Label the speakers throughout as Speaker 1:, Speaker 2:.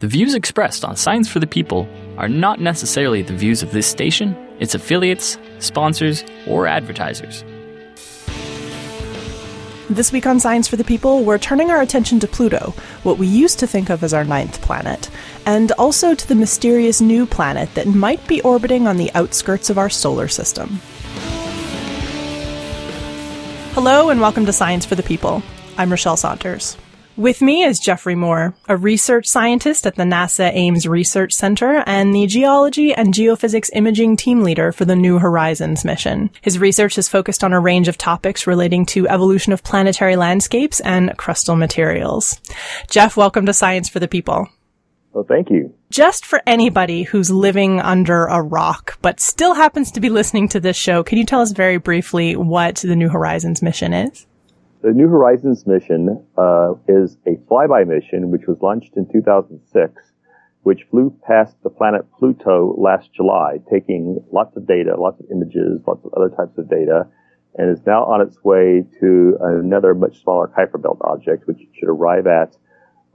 Speaker 1: The views expressed on Science for the People are not necessarily the views of this station, its affiliates, sponsors, or advertisers.
Speaker 2: This week on Science for the People, we're turning our attention to Pluto, what we used to think of as our ninth planet, and also to the mysterious new planet that might be orbiting on the outskirts of our solar system. Hello, and welcome to Science for the People. I'm Rochelle Saunders. With me is Jeffrey Moore, a research scientist at the NASA Ames Research Center and the Geology and Geophysics Imaging Team Leader for the New Horizons mission. His research is focused on a range of topics relating to evolution of planetary landscapes and crustal materials. Jeff, welcome to Science for the People.
Speaker 3: Well, thank you.
Speaker 2: Just for anybody who's living under a rock, but still happens to be listening to this show, can you tell us very briefly what the New Horizons mission is?
Speaker 3: The New Horizons mission uh, is a flyby mission which was launched in 2006, which flew past the planet Pluto last July, taking lots of data, lots of images, lots of other types of data, and is now on its way to another much smaller Kuiper Belt object, which it should arrive at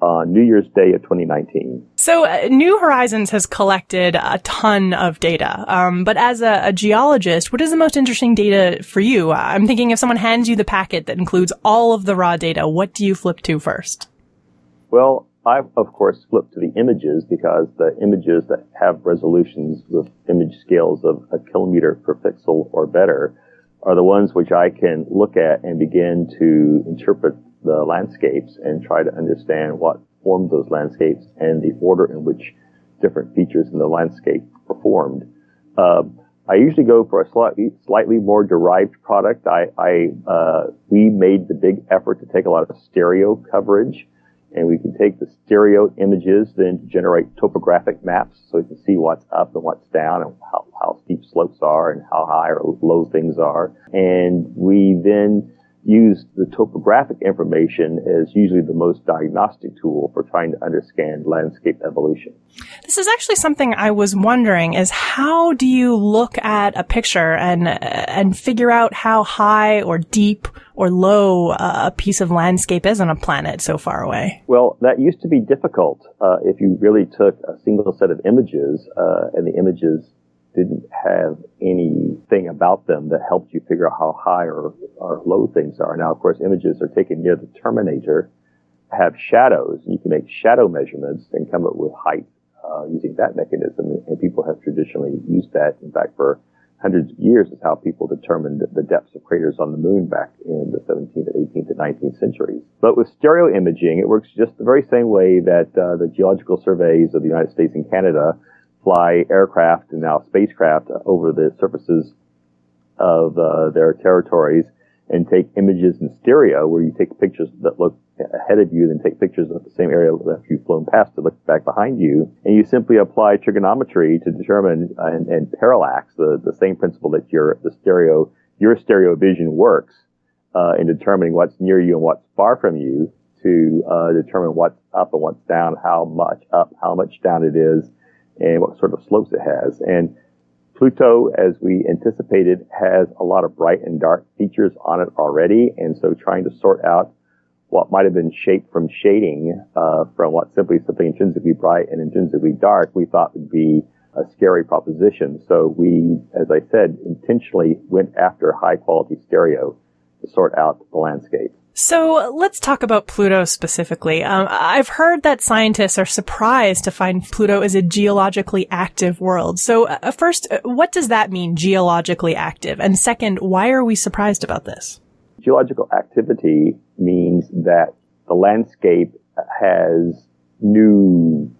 Speaker 3: uh, New Year's Day of 2019.
Speaker 2: So, uh, New Horizons has collected a ton of data. Um, but as a, a, geologist, what is the most interesting data for you? Uh, I'm thinking if someone hands you the packet that includes all of the raw data, what do you flip to first?
Speaker 3: Well, I, of course, flip to the images because the images that have resolutions with image scales of a kilometer per pixel or better are the ones which I can look at and begin to interpret the landscapes and try to understand what formed those landscapes and the order in which different features in the landscape performed. Uh, I usually go for a slightly, slightly more derived product. I, I uh, we made the big effort to take a lot of stereo coverage, and we can take the stereo images then generate topographic maps, so we can see what's up and what's down, and how, how steep slopes are, and how high or low things are. And we then use the topographic information as usually the most diagnostic tool for trying to understand landscape evolution.
Speaker 2: This is actually something I was wondering is how do you look at a picture and and figure out how high or deep or low a piece of landscape is on a planet so far away?
Speaker 3: Well, that used to be difficult uh, if you really took a single set of images uh, and the images didn't have anything about them that helped you figure out how high or, or low things are. Now, of course, images are taken near the terminator, have shadows, and you can make shadow measurements and come up with height uh, using that mechanism. And people have traditionally used that. In fact, for hundreds of years is how people determined the depths of craters on the moon back in the 17th, 18th, and 19th centuries. But with stereo imaging, it works just the very same way that uh, the geological surveys of the United States and Canada fly aircraft and now spacecraft over the surfaces of uh, their territories and take images in stereo where you take pictures that look ahead of you then take pictures of the same area that you've flown past to look back behind you. And you simply apply trigonometry to determine and, and parallax the, the same principle that your the stereo your stereo vision works uh, in determining what's near you and what's far from you to uh, determine what's up and what's down how much up how much down it is and what sort of slopes it has. And Pluto, as we anticipated, has a lot of bright and dark features on it already. And so trying to sort out what might have been shaped from shading uh, from what simply something intrinsically bright and intrinsically dark, we thought would be a scary proposition. So we, as I said, intentionally went after high quality stereo to sort out the landscape.
Speaker 2: So let's talk about Pluto specifically. Um, I've heard that scientists are surprised to find Pluto is a geologically active world. So uh, first, uh, what does that mean, geologically active? And second, why are we surprised about this?
Speaker 3: Geological activity means that the landscape has new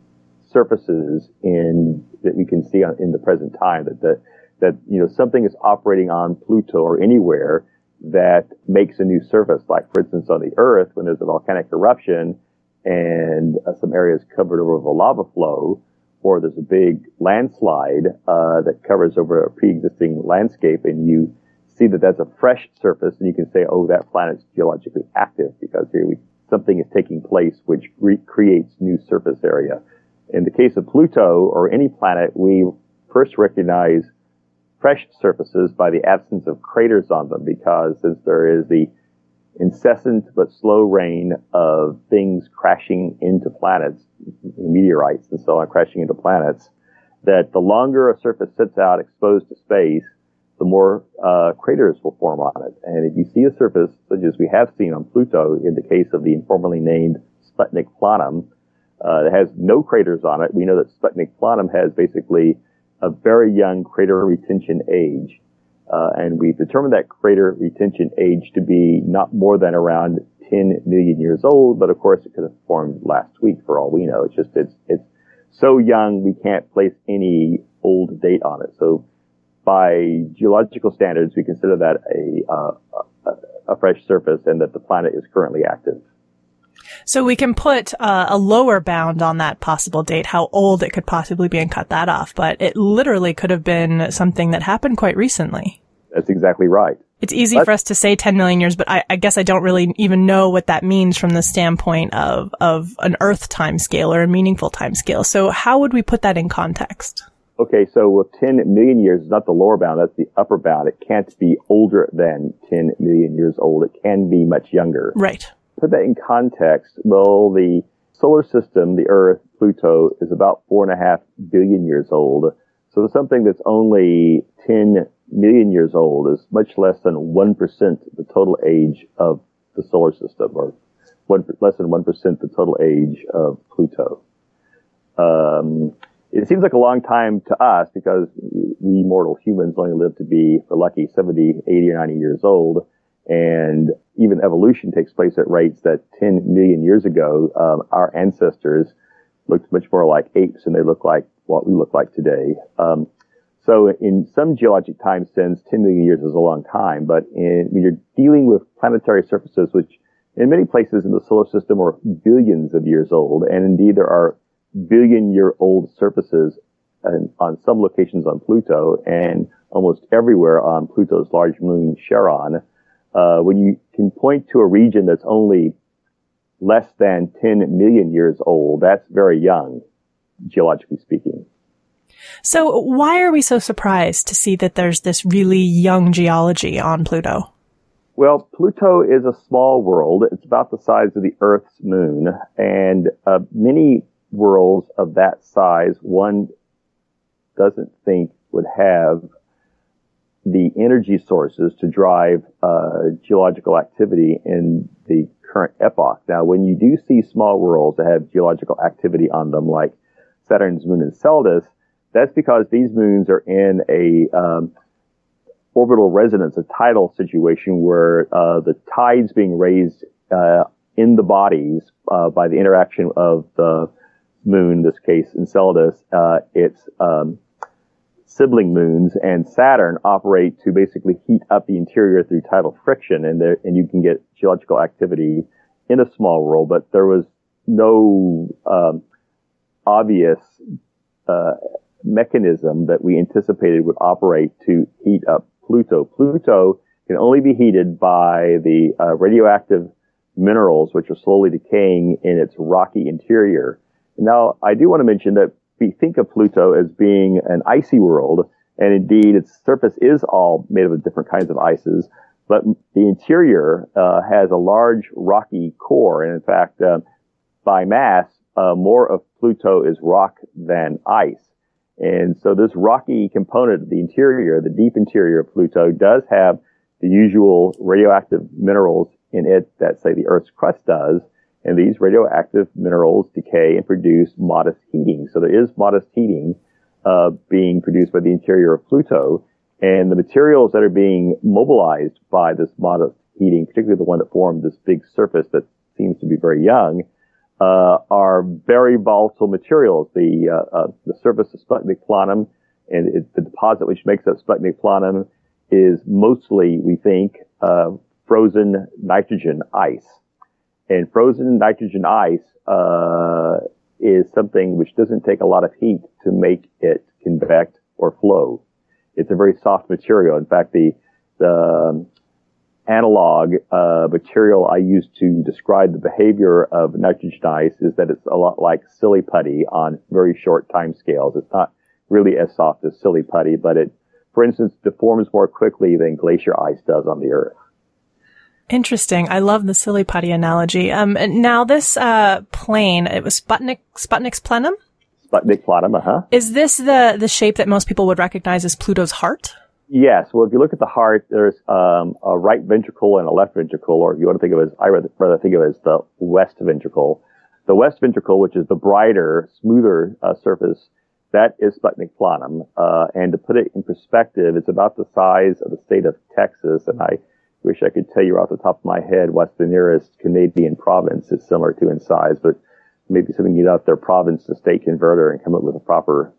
Speaker 3: surfaces in that we can see in the present time that the, that you know something is operating on Pluto or anywhere that makes a new surface. Like, for instance, on the Earth, when there's a volcanic eruption and uh, some areas covered over with a lava flow, or there's a big landslide uh, that covers over a pre-existing landscape, and you see that that's a fresh surface, and you can say, "Oh, that planet's geologically active because here we, something is taking place which re- creates new surface area." In the case of Pluto or any planet, we first recognize fresh surfaces by the absence of craters on them because since there is the incessant but slow rain of things crashing into planets, meteorites and so on, crashing into planets, that the longer a surface sits out exposed to space, the more uh, craters will form on it. And if you see a surface such as we have seen on Pluto in the case of the informally named Sputnik Planum, uh, that has no craters on it, we know that Sputnik Planum has basically a very young crater retention age. Uh, and we've determined that crater retention age to be not more than around 10 million years old, but of course it could have formed last week for all we know. It's just, it's, it's so young we can't place any old date on it. So by geological standards, we consider that a, uh, a, a fresh surface and that the planet is currently active.
Speaker 2: So we can put uh, a lower bound on that possible date, how old it could possibly be and cut that off. But it literally could have been something that happened quite recently.
Speaker 3: That's exactly right.
Speaker 2: It's easy but, for us to say 10 million years, but I, I, guess I don't really even know what that means from the standpoint of, of an Earth time scale or a meaningful time scale. So how would we put that in context?
Speaker 3: Okay, so with 10 million years is not the lower bound, that's the upper bound. It can't be older than 10 million years old. It can be much younger.
Speaker 2: Right
Speaker 3: put that in context, well, the solar system, the Earth, Pluto, is about four and a half billion years old. So something that's only 10 million years old is much less than 1% the total age of the solar system, or one, less than 1% the total age of Pluto. Um, it seems like a long time to us because we mortal humans only live to be, for lucky, 70, 80, or 90 years old. And even evolution takes place at rates that 10 million years ago, um, our ancestors looked much more like apes than they look like what we look like today. Um, so in some geologic time sense, 10 million years is a long time, but in, when you're dealing with planetary surfaces, which in many places in the solar system are billions of years old, and indeed there are billion year old surfaces on some locations on Pluto and almost everywhere on Pluto's large moon Charon, uh, when you can point to a region that's only less than 10 million years old, that's very young, geologically speaking.
Speaker 2: So why are we so surprised to see that there's this really young geology on Pluto?
Speaker 3: Well, Pluto is a small world. It's about the size of the Earth's moon, and uh, many worlds of that size one doesn't think would have the energy sources to drive uh, geological activity in the current epoch. Now, when you do see small worlds that have geological activity on them, like Saturn's moon Enceladus, that's because these moons are in a um, orbital resonance, a tidal situation where uh, the tides being raised uh, in the bodies uh, by the interaction of the moon, in this case Enceladus, uh, it's um, sibling moons and Saturn operate to basically heat up the interior through tidal friction, and there, and you can get geological activity in a small world. But there was no um, obvious uh, mechanism that we anticipated would operate to heat up Pluto. Pluto can only be heated by the uh, radioactive minerals, which are slowly decaying in its rocky interior. Now, I do want to mention that we think of Pluto as being an icy world, and indeed its surface is all made of different kinds of ices, but the interior uh, has a large rocky core, and in fact, uh, by mass, uh, more of Pluto is rock than ice. And so this rocky component of the interior, the deep interior of Pluto, does have the usual radioactive minerals in it that, say, the Earth's crust does, and these radioactive minerals decay and produce modest heating. So there is modest heating uh, being produced by the interior of Pluto, and the materials that are being mobilized by this modest heating, particularly the one that formed this big surface that seems to be very young, uh, are very volatile materials. The uh, uh the surface of Sputnik Planum and it, the deposit which makes up Sputnik Planum is mostly, we think, uh, frozen nitrogen ice. And frozen nitrogen ice uh, is something which doesn't take a lot of heat to make it convect or flow. It's a very soft material. In fact, the the um, analog uh, material I use to describe the behavior of nitrogen ice is that it's a lot like silly putty on very short time scales. It's not really as soft as silly putty, but it, for instance, deforms more quickly than glacier ice does on the Earth.
Speaker 2: Interesting. I love the silly putty analogy. Um, now this uh, plane, it was Sputnik Sputnik's plenum.
Speaker 3: Sputnik plenum, uh huh.
Speaker 2: Is this the the shape that most people would recognize as Pluto's heart?
Speaker 3: Yes. Well, if you look at the heart, there's um, a right ventricle and a left ventricle, or if you want to think of it as, I rather, rather think of it as the west ventricle. The west ventricle, which is the brighter, smoother uh, surface, that is Sputnik Planum. Uh, and to put it in perspective, it's about the size of the state of Texas, and I wish I could tell you off the top of my head what the nearest Canadian province is similar to in size, but maybe something you out their province to state converter and come up with a proper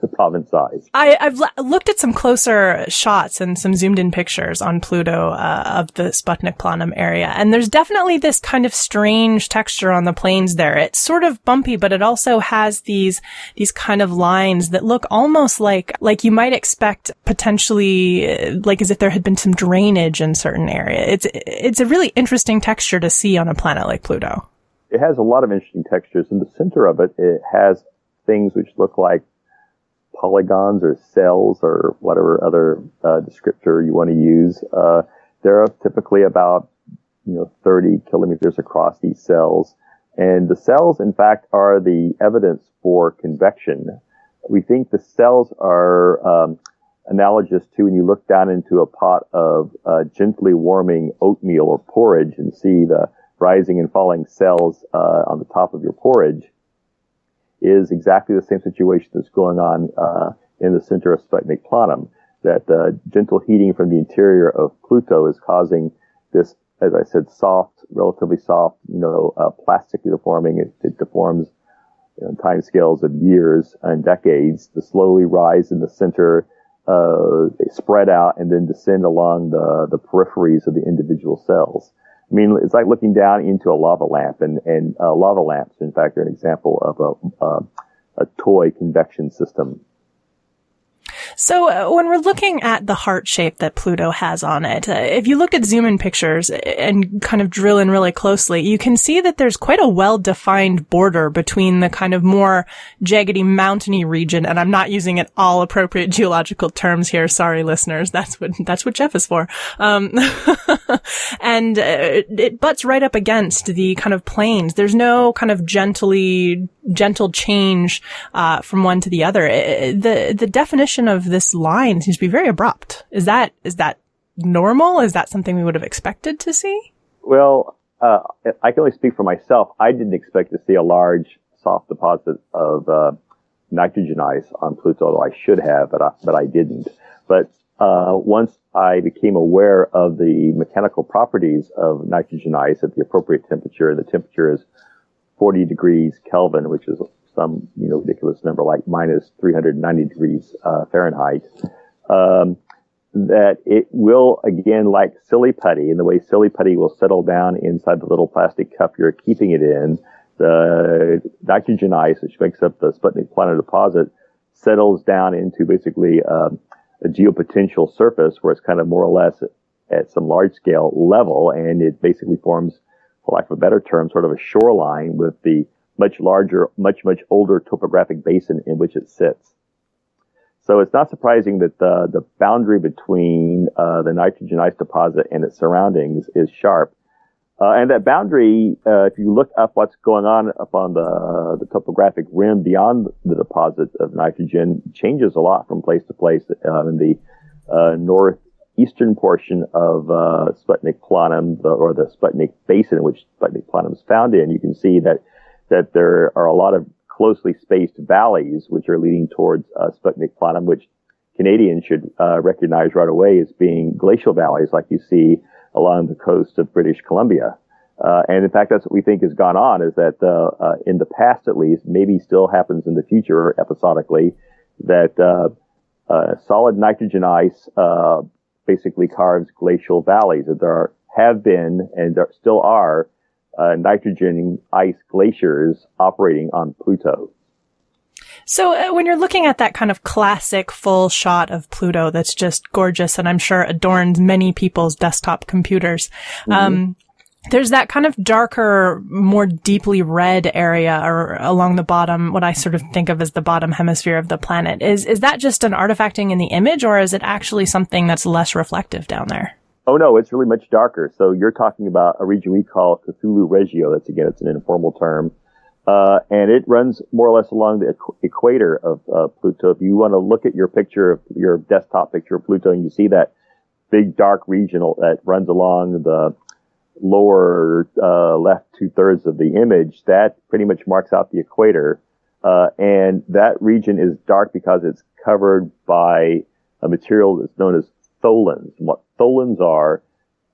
Speaker 3: the province size.
Speaker 2: I, have l- looked at some closer shots and some zoomed in pictures on Pluto uh, of the Sputnik Planum area, and there's definitely this kind of strange texture on the plains there. It's sort of bumpy, but it also has these these kind of lines that look almost like like you might expect potentially uh, like as if there had been some drainage in certain area. It's it's a really interesting texture to see on a planet like Pluto.
Speaker 3: It has a lot of interesting textures. In the center of it, it has things which look like polygons or cells or whatever other uh, descriptor you want to use. Uh, they're typically about you know 30 kilometers across these cells, and the cells, in fact, are the evidence for convection. We think the cells are um, analogous to when you look down into a pot of uh, gently warming oatmeal or porridge and see the rising and falling cells uh, on the top of your porridge is exactly the same situation that's going on uh, in the center of Sputnik Planum. That uh, gentle heating from the interior of Pluto is causing this, as I said, soft, relatively soft, you know, uh, plastically deforming. It, it deforms you know, time scales of years and decades to slowly rise in the center, uh, spread out, and then descend along the the peripheries of the individual cells. I mean, it's like looking down into a lava lamp, and and uh, lava lamps, in fact, are an example of a uh, a toy convection system
Speaker 2: so uh, when we're looking at the heart shape that Pluto has on it, uh, if you look at zoom in pictures and kind of drill in really closely, you can see that there's quite a well-defined border between the kind of more jaggedy mountainy region, and I'm not using it all appropriate geological terms here. Sorry, listeners. That's what, that's what Jeff is for. Um, and uh, it butts right up against the kind of plains. There's no kind of gently gentle change uh, from one to the other. The the definition of this line seems to be very abrupt. Is that is that normal? Is that something we would have expected to see?
Speaker 3: Well, uh, I can only speak for myself. I didn't expect to see a large soft deposit of uh, nitrogen ice on Pluto, although I should have, but I, but I didn't. But uh, once I became aware of the mechanical properties of nitrogen ice at the appropriate temperature, the temperature is 40 degrees Kelvin, which is some you know ridiculous number like minus 390 degrees uh, Fahrenheit. Um, that it will again like silly putty, and the way silly putty will settle down inside the little plastic cup you're keeping it in. The nitrogen ice, which makes up the Sputnik Planum deposit, settles down into basically um, a geopotential surface where it's kind of more or less at some large scale level, and it basically forms for lack of a better term, sort of a shoreline with the much larger, much, much older topographic basin in which it sits. So it's not surprising that the, the boundary between uh, the nitrogen ice deposit and its surroundings is sharp. Uh, and that boundary, uh, if you look up what's going on up on the, the topographic rim beyond the deposit of nitrogen, changes a lot from place to place. Uh, in the uh, north eastern portion of uh, Sputnik Planum, the, or the Sputnik Basin, which Sputnik Planum is found in, you can see that that there are a lot of closely spaced valleys which are leading towards uh, Sputnik Planum, which Canadians should uh, recognize right away as being glacial valleys, like you see along the coast of British Columbia. Uh, and in fact, that's what we think has gone on is that uh, uh, in the past, at least, maybe still happens in the future episodically, that solid nitrogen ice basically carves glacial valleys. That there are, have been and there still are uh, nitrogen ice glaciers operating on Pluto.
Speaker 2: So uh, when you're looking at that kind of classic full shot of Pluto that's just gorgeous and I'm sure adorns many people's desktop computers, mm-hmm. um, there's that kind of darker, more deeply red area or along the bottom, what I sort of think of as the bottom hemisphere of the planet. Is, is that just an artifacting in the image or is it actually something that's less reflective down there?
Speaker 3: Oh no, it's really much darker. So you're talking about a region we call Cthulhu Regio. That's again, it's an informal term. Uh, and it runs more or less along the equ- equator of uh, Pluto. If you want to look at your picture your desktop picture of Pluto and you see that big dark region that runs along the lower uh, left two thirds of the image, that pretty much marks out the equator. Uh, and that region is dark because it's covered by a material that's known as tholins. And what tholins are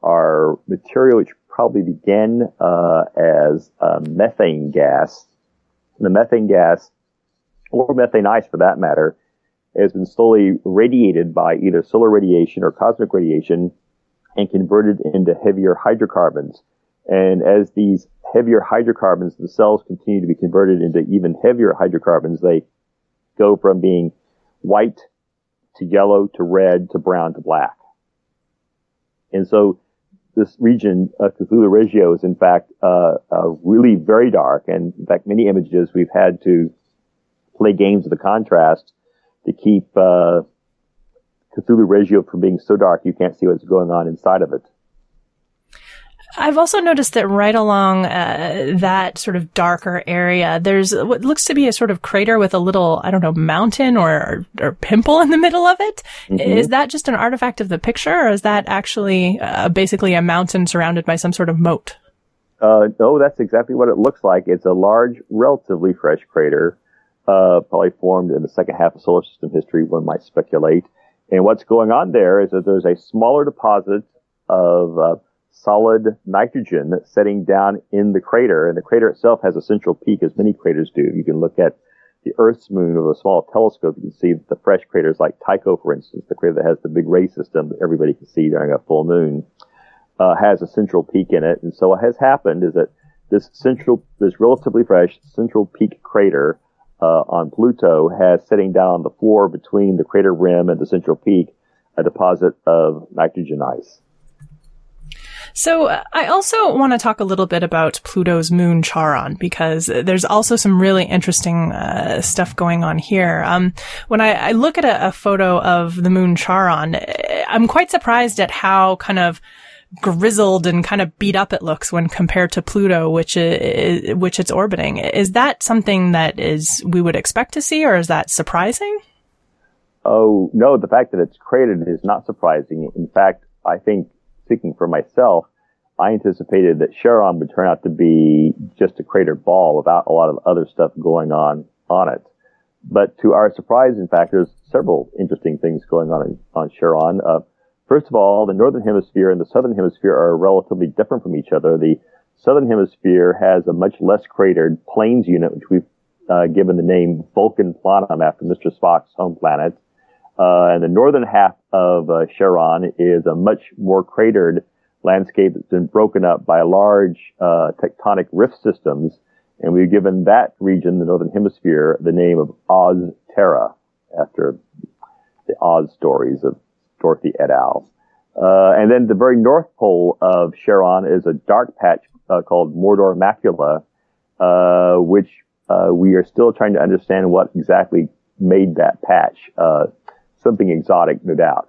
Speaker 3: are material which probably began uh, as methane gas. And the methane gas, or methane ice for that matter, has been slowly radiated by either solar radiation or cosmic radiation and converted into heavier hydrocarbons. And as these heavier hydrocarbons themselves continue to be converted into even heavier hydrocarbons, they go from being white to yellow to red to brown to black. And so this region, uh, Cthulhu Regio, is in fact uh, uh, really very dark. And in fact, many images we've had to play games of the contrast to keep uh, Cthulhu Regio from being so dark you can't see what's going on inside of it.
Speaker 2: I've also noticed that right along uh, that sort of darker area, there's what looks to be a sort of crater with a little, I don't know, mountain or, or pimple in the middle of it. Mm-hmm. Is that just an artifact of the picture, or is that actually uh, basically a mountain surrounded by some sort of moat?
Speaker 3: Uh, no, that's exactly what it looks like. It's a large, relatively fresh crater, uh, probably formed in the second half of solar system history, one might speculate. And what's going on there is that there's a smaller deposit of uh, solid nitrogen setting down in the crater. And the crater itself has a central peak, as many craters do. You can look at the Earth's moon with a small telescope. You can see the fresh craters like Tycho, for instance, the crater that has the big ray system that everybody can see during a full moon, uh, has a central peak in it. And so what has happened is that this central, this relatively fresh central peak crater uh, on Pluto has sitting down on the floor between the crater rim and the central peak a deposit of nitrogen ice.
Speaker 2: So uh, I also want to talk a little bit about Pluto's moon Charon because there's also some really interesting uh, stuff going on here. Um, when I, I, look at a, a photo of the moon Charon, uh, I'm quite surprised at how kind of grizzled and kind of beat up it looks when compared to Pluto, which is, which it's orbiting. Is that something that is we would expect to see, or is that surprising?
Speaker 3: Oh no, the fact that it's cratered is not surprising. In fact, I think speaking for myself, I anticipated that Charon would turn out to be just a crater ball without a lot of other stuff going on on it. But to our surprise, in fact, there's several interesting things going on on Charon. Uh, first of all, the northern hemisphere and the southern hemisphere are relatively different from each other. The southern hemisphere has a much less cratered plains unit, which we've uh, given the name Vulcan Planum after Mr. Spock's home planet. Uh, and the northern half of uh, Charon is a much more cratered landscape that's been broken up by large uh, tectonic rift systems. And we've given that region, the northern hemisphere, the name of Oz Terra, after the Oz stories of Dorothy et al. Uh, and then the very north pole of Charon is a dark patch uh, called Mordor Macula, uh, which we are still trying to understand what exactly made that patch something exotic, no doubt.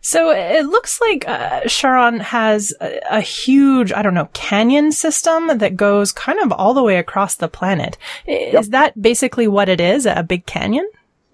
Speaker 2: So it looks like uh, Charon has a, a, huge, I don't know, canyon system that goes kind of all the way across the planet. Is yep. that basically what it is? A big canyon?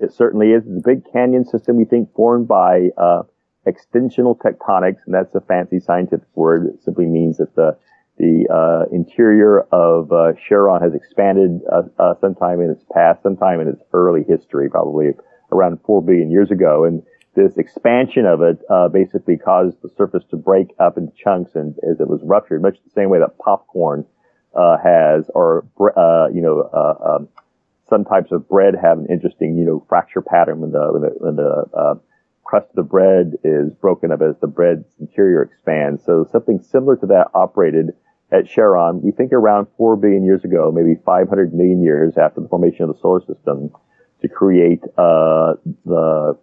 Speaker 3: It certainly is. It's a big canyon system, we think, formed by uh, extensional tectonics, and that's a fancy scientific word. It simply means that the the uh, interior of uh, has expanded uh, uh, sometime in its past, sometime in its early history, probably around 4 billion years ago. And this expansion of it uh, basically caused the surface to break up into chunks and as it was ruptured, much the same way that popcorn uh, has, or you know, um, some types of bread have an interesting, you know, fracture pattern when the when the, when the uh, crust of the bread is broken up as the bread's interior expands. So something similar to that operated at Charon. We think around four billion years ago, maybe 500 million years after the formation of the solar system to create uh, the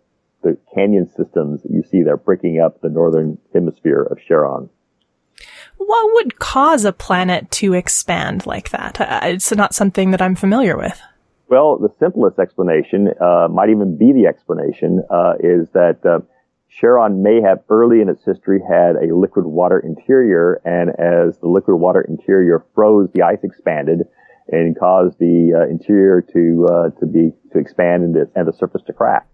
Speaker 3: the canyon systems that you see there breaking up the northern hemisphere of Charon.
Speaker 2: What would cause a planet to expand like that? Uh, it's not something that I'm familiar with.
Speaker 3: Well, the simplest explanation uh, might even be the explanation uh, is that uh, Charon may have early in its history had a liquid water interior, and as the liquid water interior froze, the ice expanded and caused the uh, interior to uh, to be to expand and the, and the surface to crack.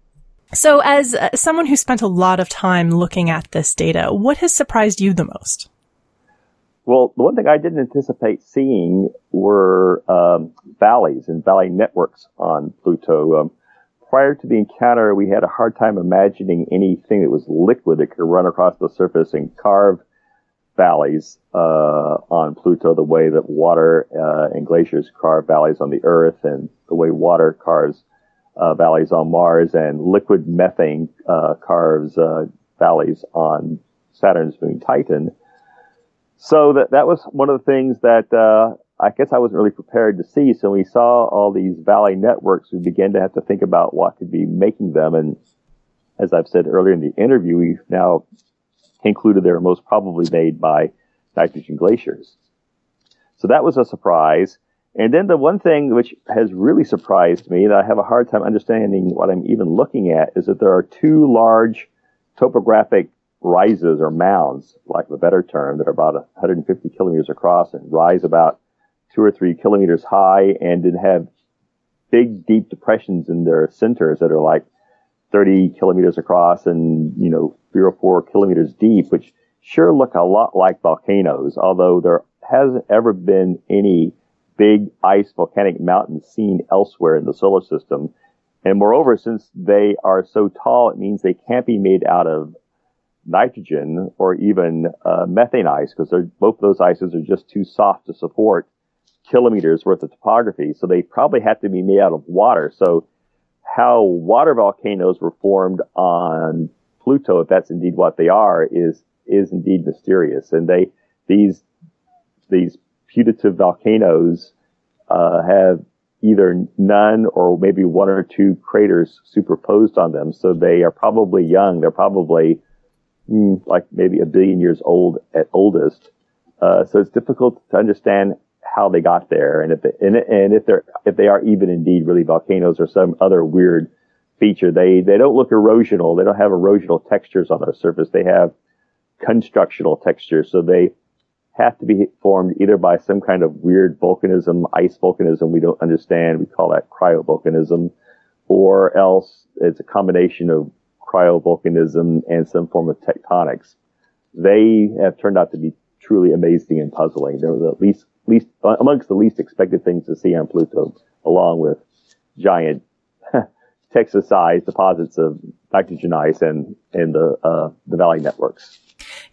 Speaker 2: So, as uh, someone who spent a lot of time looking at this data, what has surprised you the most?
Speaker 3: Well, the one thing I didn't anticipate seeing were um, valleys and valley networks on Pluto. Um, prior to the encounter, we had a hard time imagining anything that was liquid that could run across the surface and carve valleys uh, on Pluto the way that water uh, and glaciers carve valleys on the Earth, and the way water carves uh, valleys on Mars, and liquid methane uh, carves uh, valleys on Saturn's moon Titan. So that that was one of the things that uh, I guess I wasn't really prepared to see. So we saw all these valley networks, we began to have to think about what could be making them. And as I've said earlier in the interview, we've now concluded they were most probably made by nitrogen glaciers. So that was a surprise. And then the one thing which has really surprised me that I have a hard time understanding what I'm even looking at is that there are two large topographic rises or mounds, like a better term, that are about 150 kilometers across and rise about two or three kilometers high and then have big, deep depressions in their centers that are like 30 kilometers across and, you know, three or four kilometers deep, which sure look a lot like volcanoes, although there hasn't ever been any big ice volcanic mountains seen elsewhere in the solar system. And moreover, since they are so tall, it means they can't be made out of nitrogen or even uh, methane ice because both those ices are just too soft to support kilometers worth of topography. So they probably have to be made out of water. So how water volcanoes were formed on Pluto, if that's indeed what they are, is is indeed mysterious. And they these these putative volcanoes uh, have either none or maybe one or two craters superposed on them. So they are probably young. They're probably like maybe a billion years old at oldest. Uh, so it's difficult to understand how they got there and if they, and, and if they're if they are even indeed really volcanoes or some other weird feature. They they don't look erosional. They don't have erosional textures on their surface. They have constructional textures. So they have to be formed either by some kind of weird volcanism, ice volcanism we don't understand. We call that cryovolcanism, or else it's a combination of cryovolcanism and some form of tectonics. They have turned out to be truly amazing and puzzling. They're the least, least, amongst the least expected things to see on Pluto, along with giant Texas-sized deposits of nitrogen ice and, and the, uh, the valley networks.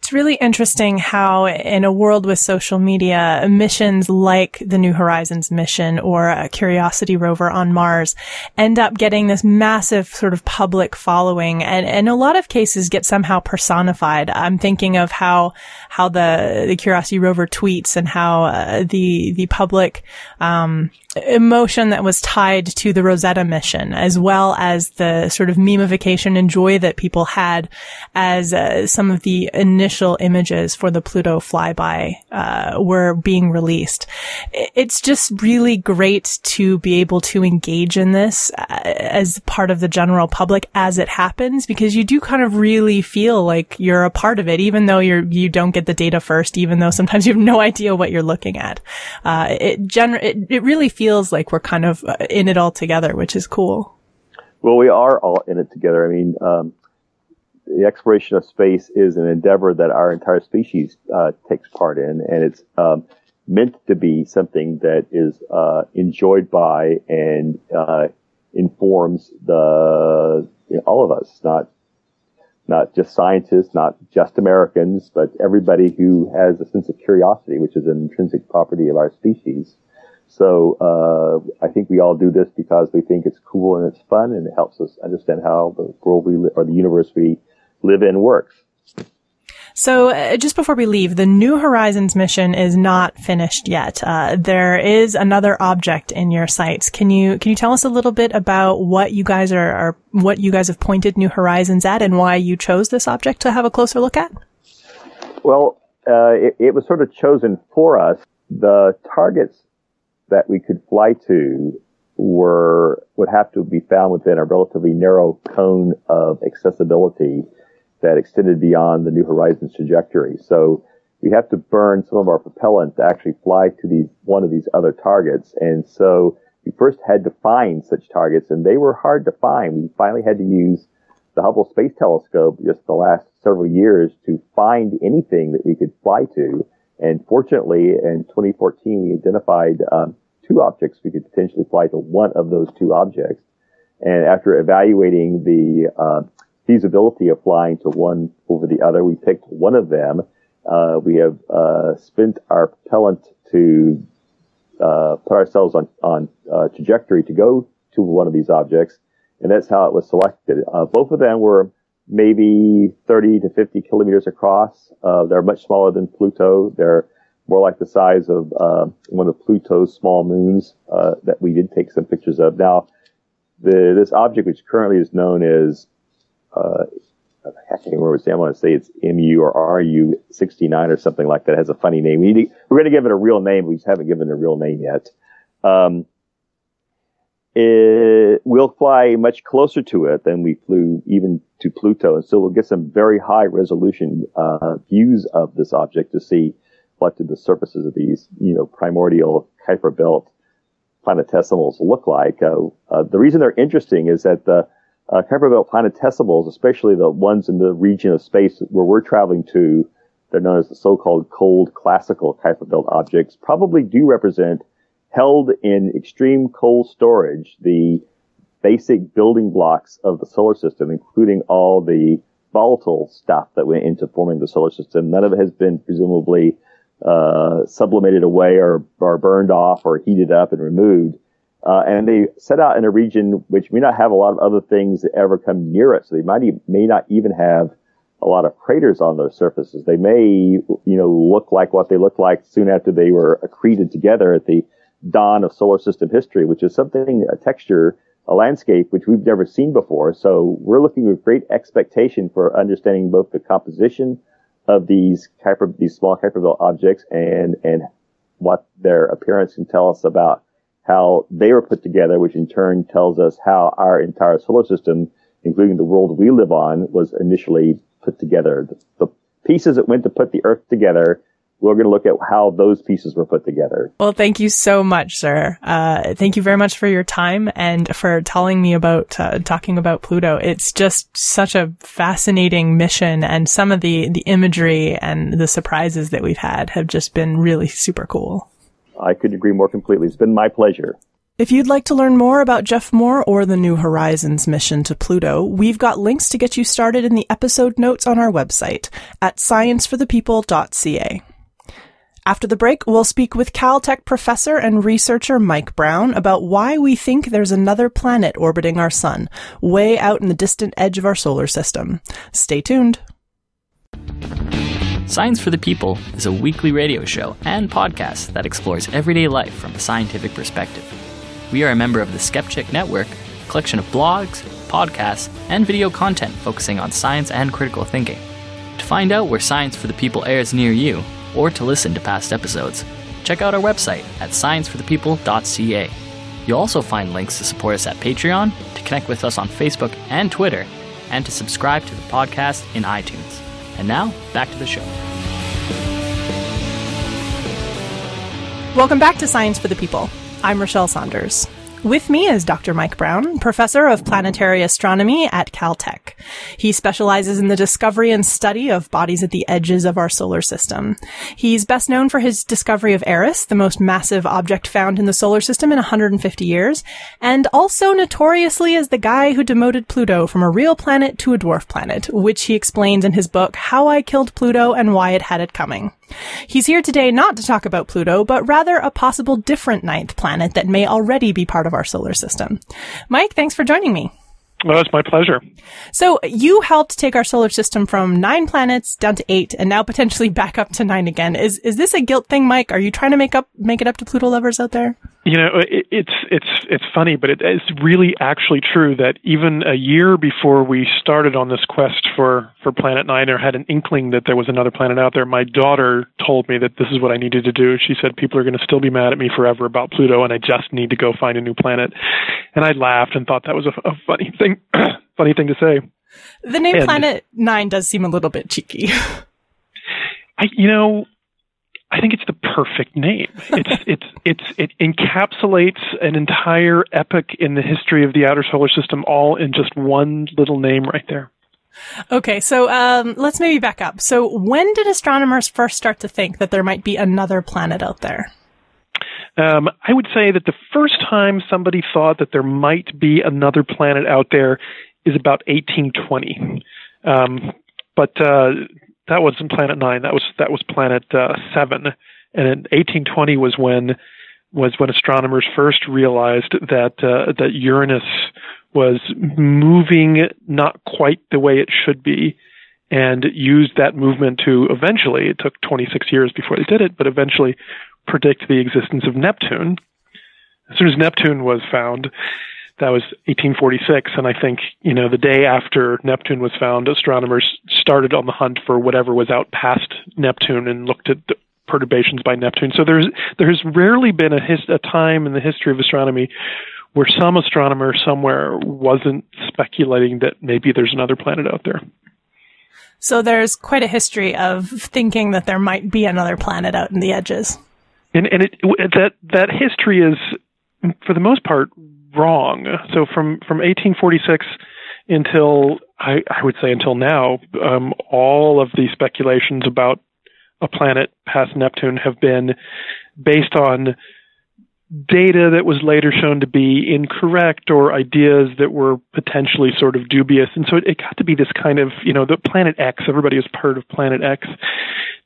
Speaker 2: It's really interesting how in a world with social media, missions like the New Horizons mission or a Curiosity rover on Mars end up getting this massive sort of public following and, in a lot of cases get somehow personified. I'm thinking of how, how the, the Curiosity rover tweets and how uh, the, the public, um, emotion that was tied to the Rosetta mission, as well as the sort of memification and joy that people had as uh, some of the initial images for the Pluto flyby uh, were being released. It's just really great to be able to engage in this uh, as part of the general public as it happens, because you do kind of really feel like you're a part of it, even though you're you don't get the data first, even though sometimes you have no idea what you're looking at. Uh, it, gener- it it really feels feels like we're kind of uh, in it all together, which is cool.
Speaker 3: Well, we are all in it together. I mean, um, the exploration of space is an endeavor that our entire species uh, takes part in, and it's um, meant to be something that is uh, enjoyed by and uh, informs the you know, all of us, not not just scientists, not just Americans, but everybody who has a sense of curiosity, which is an intrinsic property of our species. So uh, I think we all do this because we think it's cool and it's fun, and it helps us understand how the world we li- or the universe we live in works.
Speaker 2: So, uh, just before we leave, the New Horizons mission is not finished yet. Uh, there is another object in your sights. Can you can you tell us a little bit about what you guys are, are what you guys have pointed New Horizons at, and why you chose this object to have a closer look at?
Speaker 3: Well, uh, it, it was sort of chosen for us. The targets that we could fly to were would have to be found within a relatively narrow cone of accessibility that extended beyond the New Horizons trajectory. So we have to burn some of our propellant to actually fly to these, one of these other targets. And so we first had to find such targets and they were hard to find. We finally had to use the Hubble Space Telescope just the last several years to find anything that we could fly to. And fortunately, in 2014, we identified um, two objects we could potentially fly to one of those two objects. And after evaluating the uh, feasibility of flying to one over the other, we picked one of them. Uh, we have uh, spent our propellant to uh, put ourselves on on uh, trajectory to go to one of these objects, and that's how it was selected. Uh, both of them were maybe 30 to 50 kilometers across. they're much smaller than Pluto. They're more like the size of uh, one of Pluto's small moons uh, that we did take some pictures of. Now, the, this object, which currently is known as, uh, I can't remember what I want to say it's MU or RU 69 or something like that. It has a funny name. We are going to give it a real name. We just haven't given it a real name yet. Um, it, we'll fly much closer to it than we flew even to Pluto, and so we'll get some very high resolution uh, views of this object to see what did the surfaces of these, you know, primordial Kuiper belt planetesimals look like. Uh, uh, the reason they're interesting is that the uh, Kuiper belt planetesimals, especially the ones in the region of space where we're traveling to, they're known as the so-called cold classical Kuiper belt objects, probably do represent held in extreme cold storage the basic building blocks of the solar system, including all the volatile stuff that went into forming the solar system. None of it has been presumably uh, sublimated away or, or burned off or heated up and removed. Uh, and they set out in a region which may not have a lot of other things that ever come near it. So they might e- may not even have a lot of craters on those surfaces. They may, you know, look like what they looked like soon after they were accreted together at the dawn of solar system history, which is something, a texture, a landscape which we've never seen before. So we're looking with great expectation for understanding both the composition of these Kuiper, these small Kuiper belt objects and, and what their appearance can tell us about how they were put together, which in turn tells us how our entire solar system, including the world we live on, was initially put together. The, the pieces that went to put the Earth together we're going to look at how those pieces were put together.
Speaker 2: Well, thank you so much, sir. Uh, thank you very much for your time and for telling me about uh, talking about Pluto. It's just such a fascinating mission, and some of the the imagery and the surprises that we've had have just been really super cool.
Speaker 3: I couldn't agree more completely. It's been my pleasure.
Speaker 2: If you'd like to learn more about Jeff Moore or the New Horizons mission to Pluto, we've got links to get you started in the episode notes on our website at scienceforthepeople.ca. After the break, we'll speak with Caltech professor and researcher Mike Brown about why we think there's another planet orbiting our sun, way out in the distant edge of our solar system. Stay tuned.
Speaker 1: Science for the People is a weekly radio show and podcast that explores everyday life from a scientific perspective. We are a member of the Skepchick Network, a collection of blogs, podcasts, and video content focusing on science and critical thinking. To find out where Science for the People airs near you, or to listen to past episodes, check out our website at scienceforthepeople.ca. You'll also find links to support us at Patreon, to connect with us on Facebook and Twitter, and to subscribe to the podcast in iTunes. And now, back to the show.
Speaker 2: Welcome back to Science for the People. I'm Rochelle Saunders. With me is Dr. Mike Brown, professor of planetary astronomy at Caltech. He specializes in the discovery and study of bodies at the edges of our solar system. He's best known for his discovery of Eris, the most massive object found in the solar system in 150 years, and also notoriously as the guy who demoted Pluto from a real planet to a dwarf planet, which he explains in his book, How I Killed Pluto and Why It Had It Coming. He's here today not to talk about Pluto, but rather a possible different ninth planet that may already be part of our solar system. Mike, thanks for joining me.
Speaker 4: Well, it's my pleasure.
Speaker 2: So you helped take our solar system from nine planets down to eight, and now potentially back up to nine again. Is is this a guilt thing, Mike? Are you trying to make up make it up to Pluto lovers out there?
Speaker 4: You know, it, it's it's it's funny, but it, it's really actually true that even a year before we started on this quest for for Planet Nine, or had an inkling that there was another planet out there, my daughter told me that this is what I needed to do. She said people are going to still be mad at me forever about Pluto, and I just need to go find a new planet. And I laughed and thought that was a, a funny thing, funny thing to say.
Speaker 2: The name and, Planet Nine does seem a little bit cheeky.
Speaker 4: I, you know, I think it's the perfect name. It's it's it's it encapsulates an entire epoch in the history of the outer solar system, all in just one little name right there.
Speaker 2: Okay, so um, let's maybe back up. So, when did astronomers first start to think that there might be another planet out there?
Speaker 4: Um, I would say that the first time somebody thought that there might be another planet out there is about 1820. Um, but uh, that wasn't Planet Nine. That was that was Planet uh, Seven. And in 1820 was when was when astronomers first realized that uh, that Uranus was moving not quite the way it should be, and used that movement to eventually. It took 26 years before they did it, but eventually predict the existence of Neptune. As soon as Neptune was found, that was 1846, and I think you know the day after Neptune was found, astronomers started on the hunt for whatever was out past Neptune and looked at the perturbations by Neptune. So there's there's rarely been a, his, a time in the history of astronomy where some astronomer somewhere wasn't speculating that maybe there's another planet out there.
Speaker 2: So there's quite a history of thinking that there might be another planet out in the edges.
Speaker 4: And and it, that that history is for the most part wrong. So from from 1846 until I, I would say until now, um, all of the speculations about a planet past Neptune have been based on data that was later shown to be incorrect or ideas that were potentially sort of dubious. And so it, it, got to be this kind of, you know, the Planet X, everybody has heard of Planet X.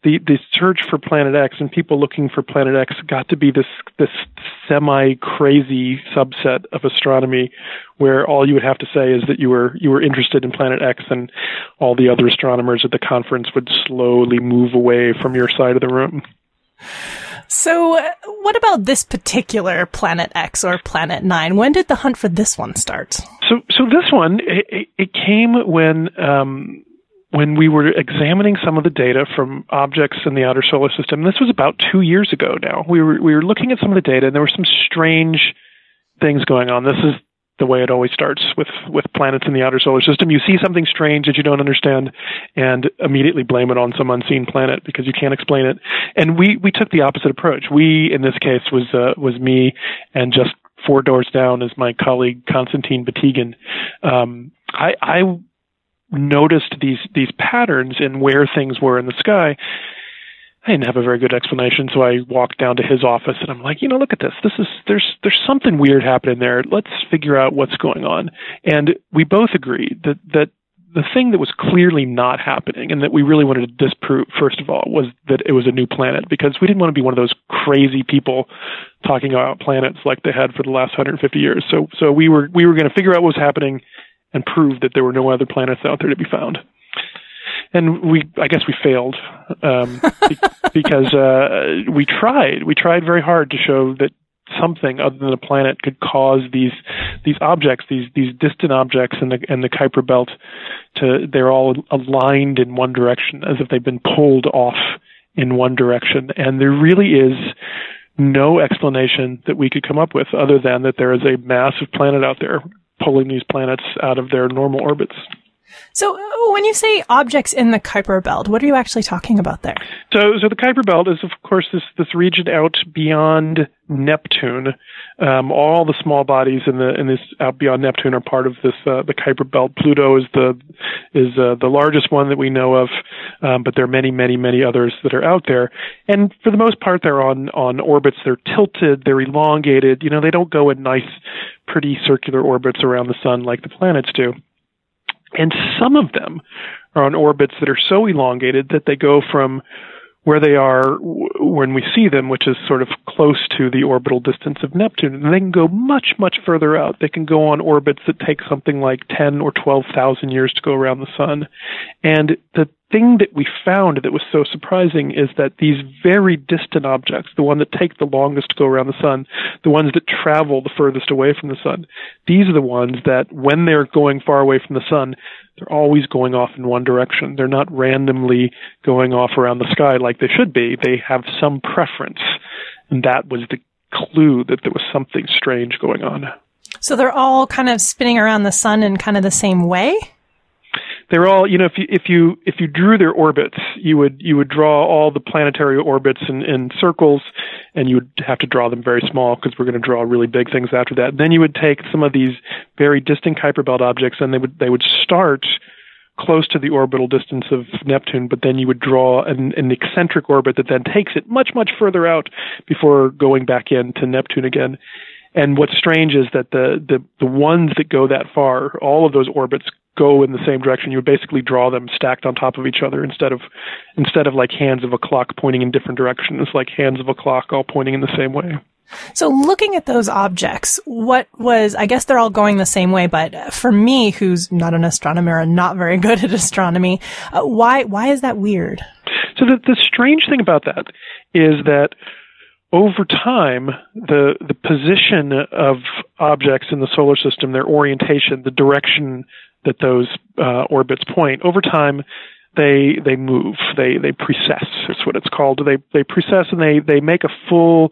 Speaker 4: The, the search for Planet X and people looking for Planet X got to be this, this semi crazy subset of astronomy where all you would have to say is that you were, you were interested in Planet X and all the other astronomers at the conference would slowly move away from your side of the room.
Speaker 2: So, uh, what about this particular Planet X or Planet Nine? When did the hunt for this one start?
Speaker 4: So, so this one it, it came when um, when we were examining some of the data from objects in the outer solar system. This was about two years ago. Now we were we were looking at some of the data, and there were some strange things going on. This is the way it always starts with with planets in the outer solar system. You see something strange that you don't understand, and immediately blame it on some unseen planet because you can't explain it. And we we took the opposite approach. We in this case was uh, was me and just four doors down is my colleague Konstantin Batygin. Um, I, I noticed these these patterns in where things were in the sky I didn't have a very good explanation, so I walked down to his office and I'm like, you know, look at this. This is there's there's something weird happening there. Let's figure out what's going on. And we both agreed that that the thing that was clearly not happening and that we really wanted to disprove first of all was that it was a new planet because we didn't want to be one of those crazy people talking about planets like they had for the last 150 years. So so we were we were going to figure out what was happening and prove that there were no other planets out there to be found and we I guess we failed um, because uh, we tried we tried very hard to show that something other than a planet could cause these these objects these these distant objects in the in the Kuiper belt to they're all aligned in one direction as if they've been pulled off in one direction and there really is no explanation that we could come up with other than that there is a massive planet out there pulling these planets out of their normal orbits.
Speaker 2: So, uh, when you say objects in the Kuiper Belt, what are you actually talking about there?
Speaker 4: So, so the Kuiper Belt is, of course, this this region out beyond Neptune. Um, all the small bodies in the in this out beyond Neptune are part of this uh, the Kuiper Belt. Pluto is the is uh, the largest one that we know of, um, but there are many, many, many others that are out there. And for the most part, they're on on orbits. They're tilted. They're elongated. You know, they don't go in nice, pretty circular orbits around the sun like the planets do. And some of them are on orbits that are so elongated that they go from where they are when we see them, which is sort of close to the orbital distance of Neptune. And they can go much, much further out. They can go on orbits that take something like 10 or 12,000 years to go around the sun. And the thing that we found that was so surprising is that these very distant objects, the one that take the longest to go around the sun, the ones that travel the furthest away from the sun, these are the ones that when they're going far away from the sun, they're always going off in one direction. They're not randomly going off around the sky like they should be. They have some preference. And that was the clue that there was something strange going on.
Speaker 2: So they're all kind of spinning around the sun in kind of the same way?
Speaker 4: They're all you know if you if you if you drew their orbits you would you would draw all the planetary orbits in, in circles and you would have to draw them very small because we're going to draw really big things after that then you would take some of these very distant kuiper belt objects and they would they would start close to the orbital distance of Neptune, but then you would draw an, an, eccentric orbit that then takes it much, much further out before going back into Neptune again. And what's strange is that the, the, the ones that go that far, all of those orbits go in the same direction. You would basically draw them stacked on top of each other instead of instead of like hands of a clock pointing in different directions, like hands of a clock all pointing in the same way.
Speaker 2: So looking at those objects, what was, I guess they're all going the same way, but for me, who's not an astronomer and not very good at astronomy, uh, why, why is that weird?
Speaker 4: So the, the strange thing about that is that over time, the the position of objects in the solar system, their orientation, the direction that those uh, orbits point, over time, they they move. They they precess. That's what it's called. They they precess and they they make a full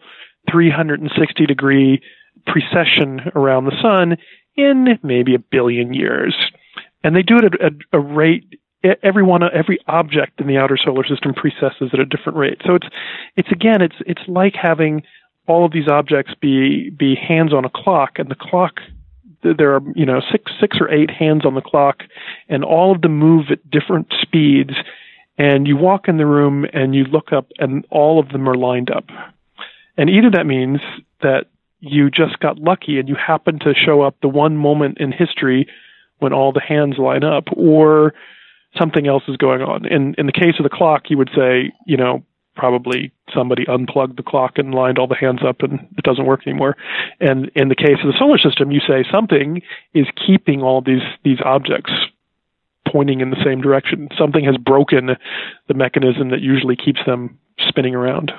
Speaker 4: 360 degree precession around the sun in maybe a billion years, and they do it at a, a rate every one every object in the outer solar system precesses at a different rate. So it's it's again it's it's like having all of these objects be be hands on a clock, and the clock there are you know six six or eight hands on the clock, and all of them move at different speeds. And you walk in the room and you look up, and all of them are lined up. And either that means that you just got lucky and you happen to show up the one moment in history when all the hands line up, or something else is going on. In in the case of the clock, you would say, you know, probably somebody unplugged the clock and lined all the hands up and it doesn't work anymore. And in the case of the solar system, you say something is keeping all these these objects pointing in the same direction. Something has broken the mechanism that usually keeps them spinning around.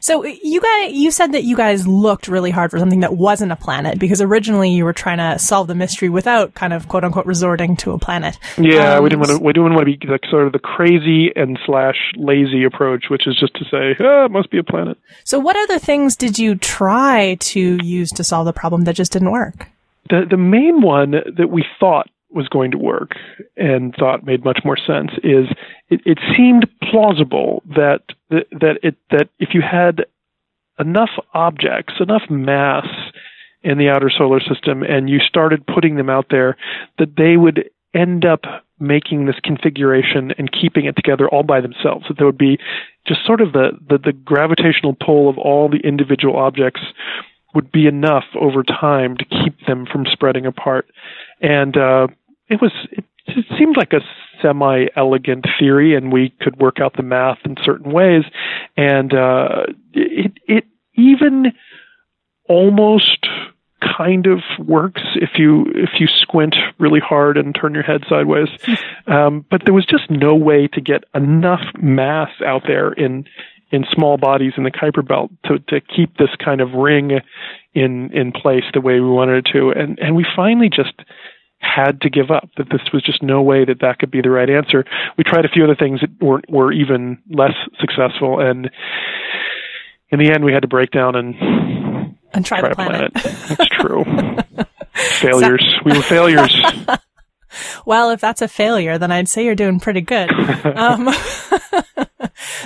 Speaker 2: So you guys, you said that you guys looked really hard for something that wasn't a planet because originally you were trying to solve the mystery without kind of quote unquote resorting to a planet.
Speaker 4: Yeah, um, we didn't want to. We didn't want to be like sort of the crazy and slash lazy approach, which is just to say, oh, it must be a planet.
Speaker 2: So, what other things did you try to use to solve the problem that just didn't work?
Speaker 4: The the main one that we thought was going to work and thought made much more sense is it, it seemed plausible that that it that if you had enough objects, enough mass in the outer solar system, and you started putting them out there, that they would end up making this configuration and keeping it together all by themselves. That there would be just sort of the, the, the gravitational pull of all the individual objects would be enough over time to keep them from spreading apart. And uh, it was it, it seemed like a semi elegant theory, and we could work out the math in certain ways, and uh, it it even almost kind of works if you if you squint really hard and turn your head sideways. Um, but there was just no way to get enough mass out there in in small bodies in the Kuiper belt to to keep this kind of ring in in place the way we wanted it to. And and we finally just had to give up, that this was just no way that that could be the right answer. We tried a few other things that were, were even less successful, and in the end, we had to break down and,
Speaker 2: and try,
Speaker 4: try
Speaker 2: the planet.
Speaker 4: planet. That's true. failures. we were failures.
Speaker 2: well, if that's a failure, then I'd say you're doing pretty good. um,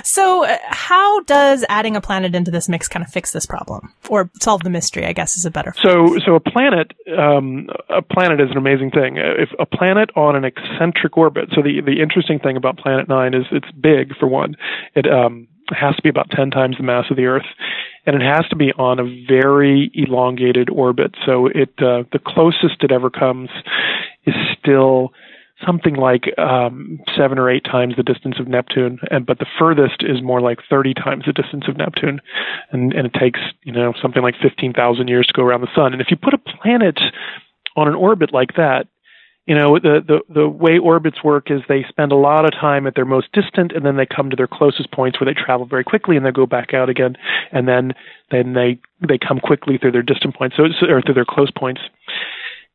Speaker 2: so, uh, how does adding a planet into this mix kind of fix this problem, or solve the mystery? I guess is a better.
Speaker 4: So, so a planet, um, a planet is an amazing thing. If a planet on an eccentric orbit. So the the interesting thing about Planet Nine is it's big for one. It um, has to be about ten times the mass of the Earth, and it has to be on a very elongated orbit. So it uh, the closest it ever comes is still something like um, seven or eight times the distance of Neptune, and but the furthest is more like thirty times the distance of Neptune, and and it takes you know something like fifteen thousand years to go around the sun. And if you put a planet on an orbit like that, you know the, the the way orbits work is they spend a lot of time at their most distant and then they come to their closest points where they travel very quickly and they go back out again. And then then they they come quickly through their distant points so or through their close points.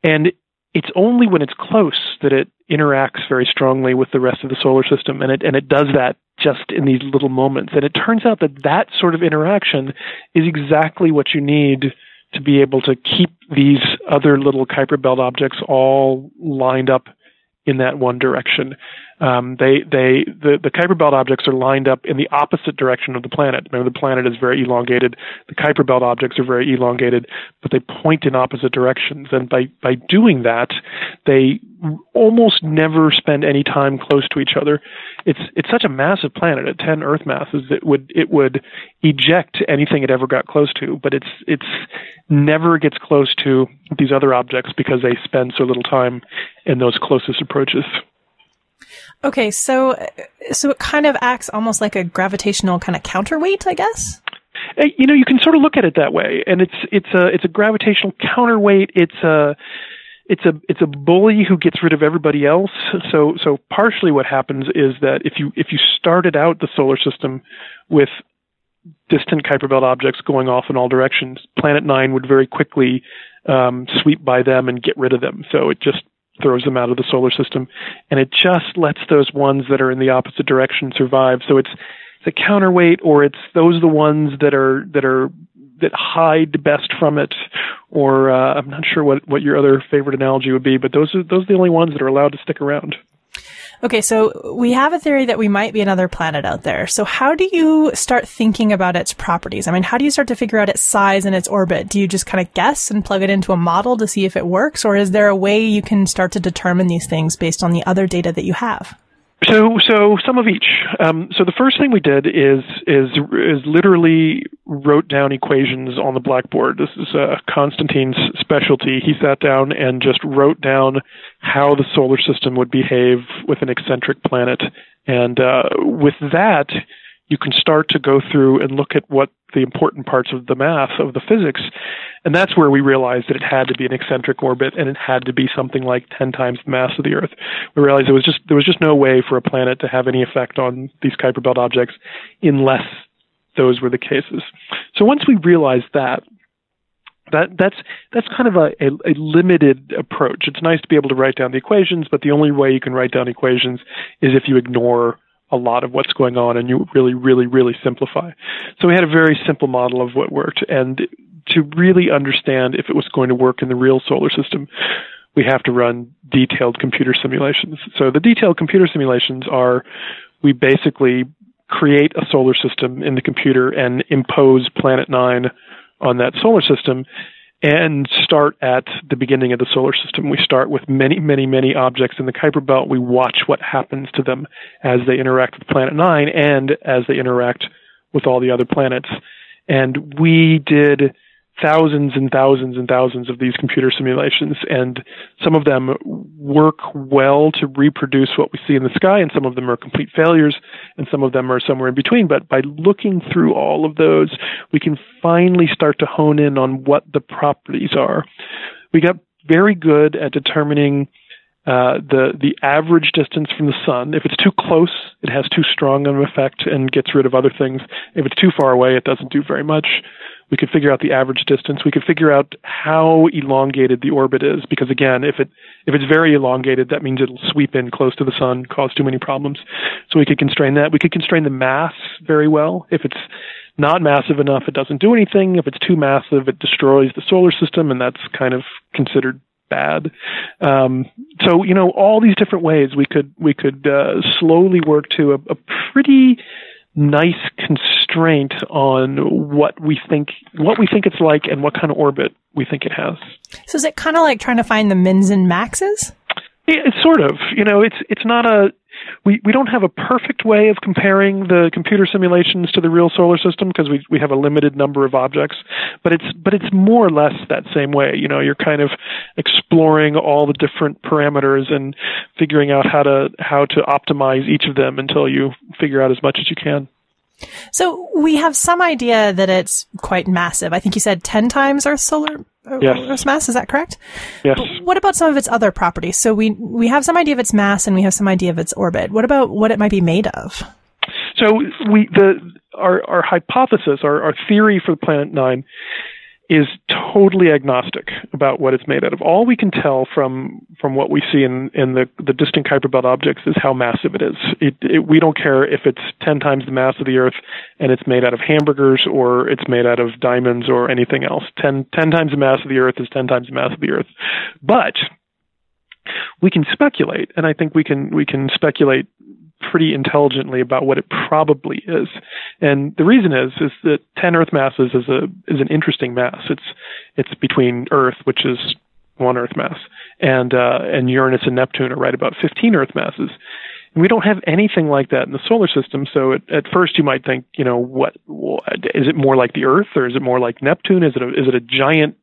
Speaker 4: And it's only when it's close that it interacts very strongly with the rest of the solar system and it and it does that just in these little moments and it turns out that that sort of interaction is exactly what you need to be able to keep these other little Kuiper belt objects all lined up in that one direction. Um, they they the the Kuiper belt objects are lined up in the opposite direction of the planet. Remember, the planet is very elongated. The Kuiper belt objects are very elongated, but they point in opposite directions. And by by doing that, they almost never spend any time close to each other. It's it's such a massive planet at 10 Earth masses. It would it would eject anything it ever got close to, but it's it's never gets close to these other objects because they spend so little time in those closest approaches.
Speaker 2: Okay, so so it kind of acts almost like a gravitational kind of counterweight, I guess.
Speaker 4: Uh, you know, you can sort of look at it that way, and it's it's a it's a gravitational counterweight. It's a it's a it's a bully who gets rid of everybody else. So so partially what happens is that if you if you started out the solar system with distant Kuiper belt objects going off in all directions, Planet Nine would very quickly um, sweep by them and get rid of them. So it just throws them out of the solar system, and it just lets those ones that are in the opposite direction survive. So it's a counterweight, or it's those the ones that are that are that hide the best from it, or uh, I'm not sure what what your other favorite analogy would be, but those are those are the only ones that are allowed to stick around.
Speaker 2: Okay, so we have a theory that we might be another planet out there. So how do you start thinking about its properties? I mean, how do you start to figure out its size and its orbit? Do you just kind of guess and plug it into a model to see if it works? Or is there a way you can start to determine these things based on the other data that you have?
Speaker 4: So, so some of each. Um, so the first thing we did is is is literally wrote down equations on the blackboard. This is uh, Konstantin's specialty. He sat down and just wrote down how the solar system would behave with an eccentric planet, and uh, with that, you can start to go through and look at what the important parts of the math of the physics. And that's where we realized that it had to be an eccentric orbit and it had to be something like 10 times the mass of the Earth. We realized there was just, there was just no way for a planet to have any effect on these Kuiper belt objects unless those were the cases. So once we realized that, that that's that's kind of a, a, a, limited approach. It's nice to be able to write down the equations, but the only way you can write down equations is if you ignore a lot of what's going on and you really, really, really simplify. So we had a very simple model of what worked. And to really understand if it was going to work in the real solar system, we have to run detailed computer simulations. So the detailed computer simulations are we basically create a solar system in the computer and impose Planet 9 on that solar system and start at the beginning of the solar system. We start with many, many, many objects in the Kuiper Belt. We watch what happens to them as they interact with Planet Nine and as they interact with all the other planets. And we did thousands and thousands and thousands of these computer simulations, and some of them work well to reproduce what we see in the sky, and some of them are complete failures, and some of them are somewhere in between. But by looking through all of those, we can finally start to hone in on what the properties are. We got very good at determining uh, the the average distance from the sun. If it's too close, it has too strong an effect and gets rid of other things. If it's too far away, it doesn't do very much. We could figure out the average distance. We could figure out how elongated the orbit is, because again, if it if it's very elongated, that means it'll sweep in close to the sun, cause too many problems. So we could constrain that. We could constrain the mass very well. If it's not massive enough, it doesn't do anything. If it's too massive, it destroys the solar system, and that's kind of considered bad. Um, so you know, all these different ways we could we could uh, slowly work to a, a pretty nice constraint on what we think what we think it's like and what kind of orbit we think it has.
Speaker 2: So is it kind of like trying to find the mins and maxes?
Speaker 4: Yeah, it's sort of. You know, it's it's not a we, we don't have a perfect way of comparing the computer simulations to the real solar system because we we have a limited number of objects, but it's but it's more or less that same way. You know, you're kind of exploring all the different parameters and figuring out how to how to optimize each of them until you figure out as much as you can.
Speaker 2: So we have some idea that it's quite massive. I think you said 10 times Earth's solar uh, yes. Earth's mass. Is that correct?
Speaker 4: Yes.
Speaker 2: But what about some of its other properties? So we we have some idea of its mass and we have some idea of its orbit. What about what it might be made of?
Speaker 4: So we the our our hypothesis, our, our theory for Planet Nine is totally agnostic about what it's made out of. All we can tell from from what we see in in the the distant Kuiper belt objects is how massive it is. It, it, we don't care if it's ten times the mass of the Earth and it's made out of hamburgers or it's made out of diamonds or anything else. Ten ten times the mass of the Earth is ten times the mass of the Earth. But we can speculate, and I think we can we can speculate pretty intelligently about what it probably is. And the reason is is that 10 Earth masses is a is an interesting mass. It's it's between Earth, which is one Earth mass, and uh, and Uranus and Neptune are right about 15 Earth masses. And we don't have anything like that in the solar system. So at, at first you might think, you know, what, what is it more like the Earth or is it more like Neptune? Is it a, is it a giant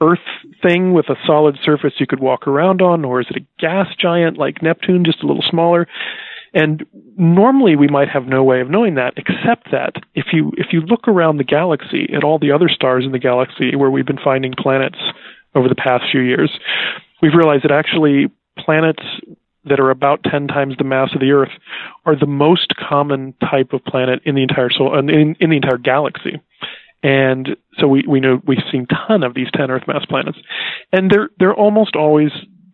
Speaker 4: Earth thing with a solid surface you could walk around on, or is it a gas giant like Neptune, just a little smaller? And normally we might have no way of knowing that, except that if you if you look around the galaxy at all the other stars in the galaxy where we've been finding planets over the past few years, we've realized that actually planets that are about 10 times the mass of the Earth are the most common type of planet in the entire solar, in, in the entire galaxy. And so we, we know we've seen ton of these 10 Earth mass planets. And they're, they're almost always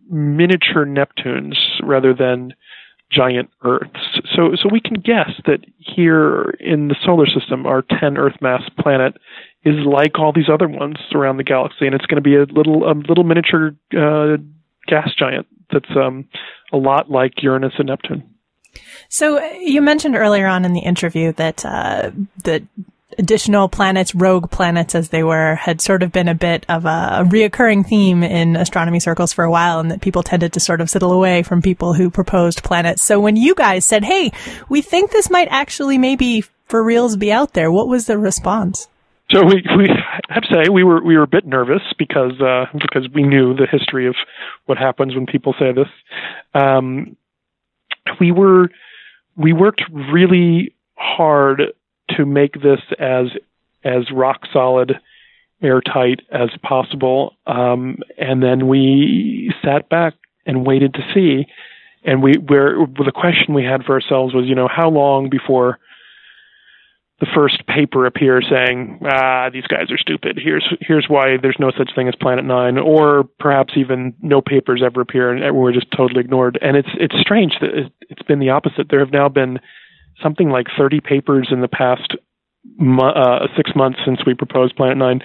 Speaker 4: miniature Neptunes rather than giant Earths. So, so we can guess that here in the solar system, our 10 Earth mass planet is like all these other ones around the galaxy, and it's going to be a little, a little miniature uh, gas giant that's um, a lot like Uranus and Neptune.
Speaker 2: So you mentioned earlier on in the interview that uh, that additional planets, rogue planets as they were, had sort of been a bit of a, reoccurring theme in astronomy circles for a while, and that people tended to sort of settle away from people who proposed planets. So when you guys said, "Hey, we think this might actually maybe for reals be out there," what was the response?
Speaker 4: So we, we I have to say we were we were a bit nervous because uh, because we knew the history of what happens when people say this. Um, we were we worked really hard to make this as as rock solid, airtight as possible, um, and then we sat back and waited to see. And we where the question we had for ourselves was, you know, how long before the first paper appears saying, ah, these guys are stupid. Here's here's why there's no such thing as Planet Nine, or perhaps even no papers ever appear and we're just totally ignored. And it's it's strange that it's been the opposite. There have now been something like 30 papers in the past uh, six months since we proposed Planet Nine,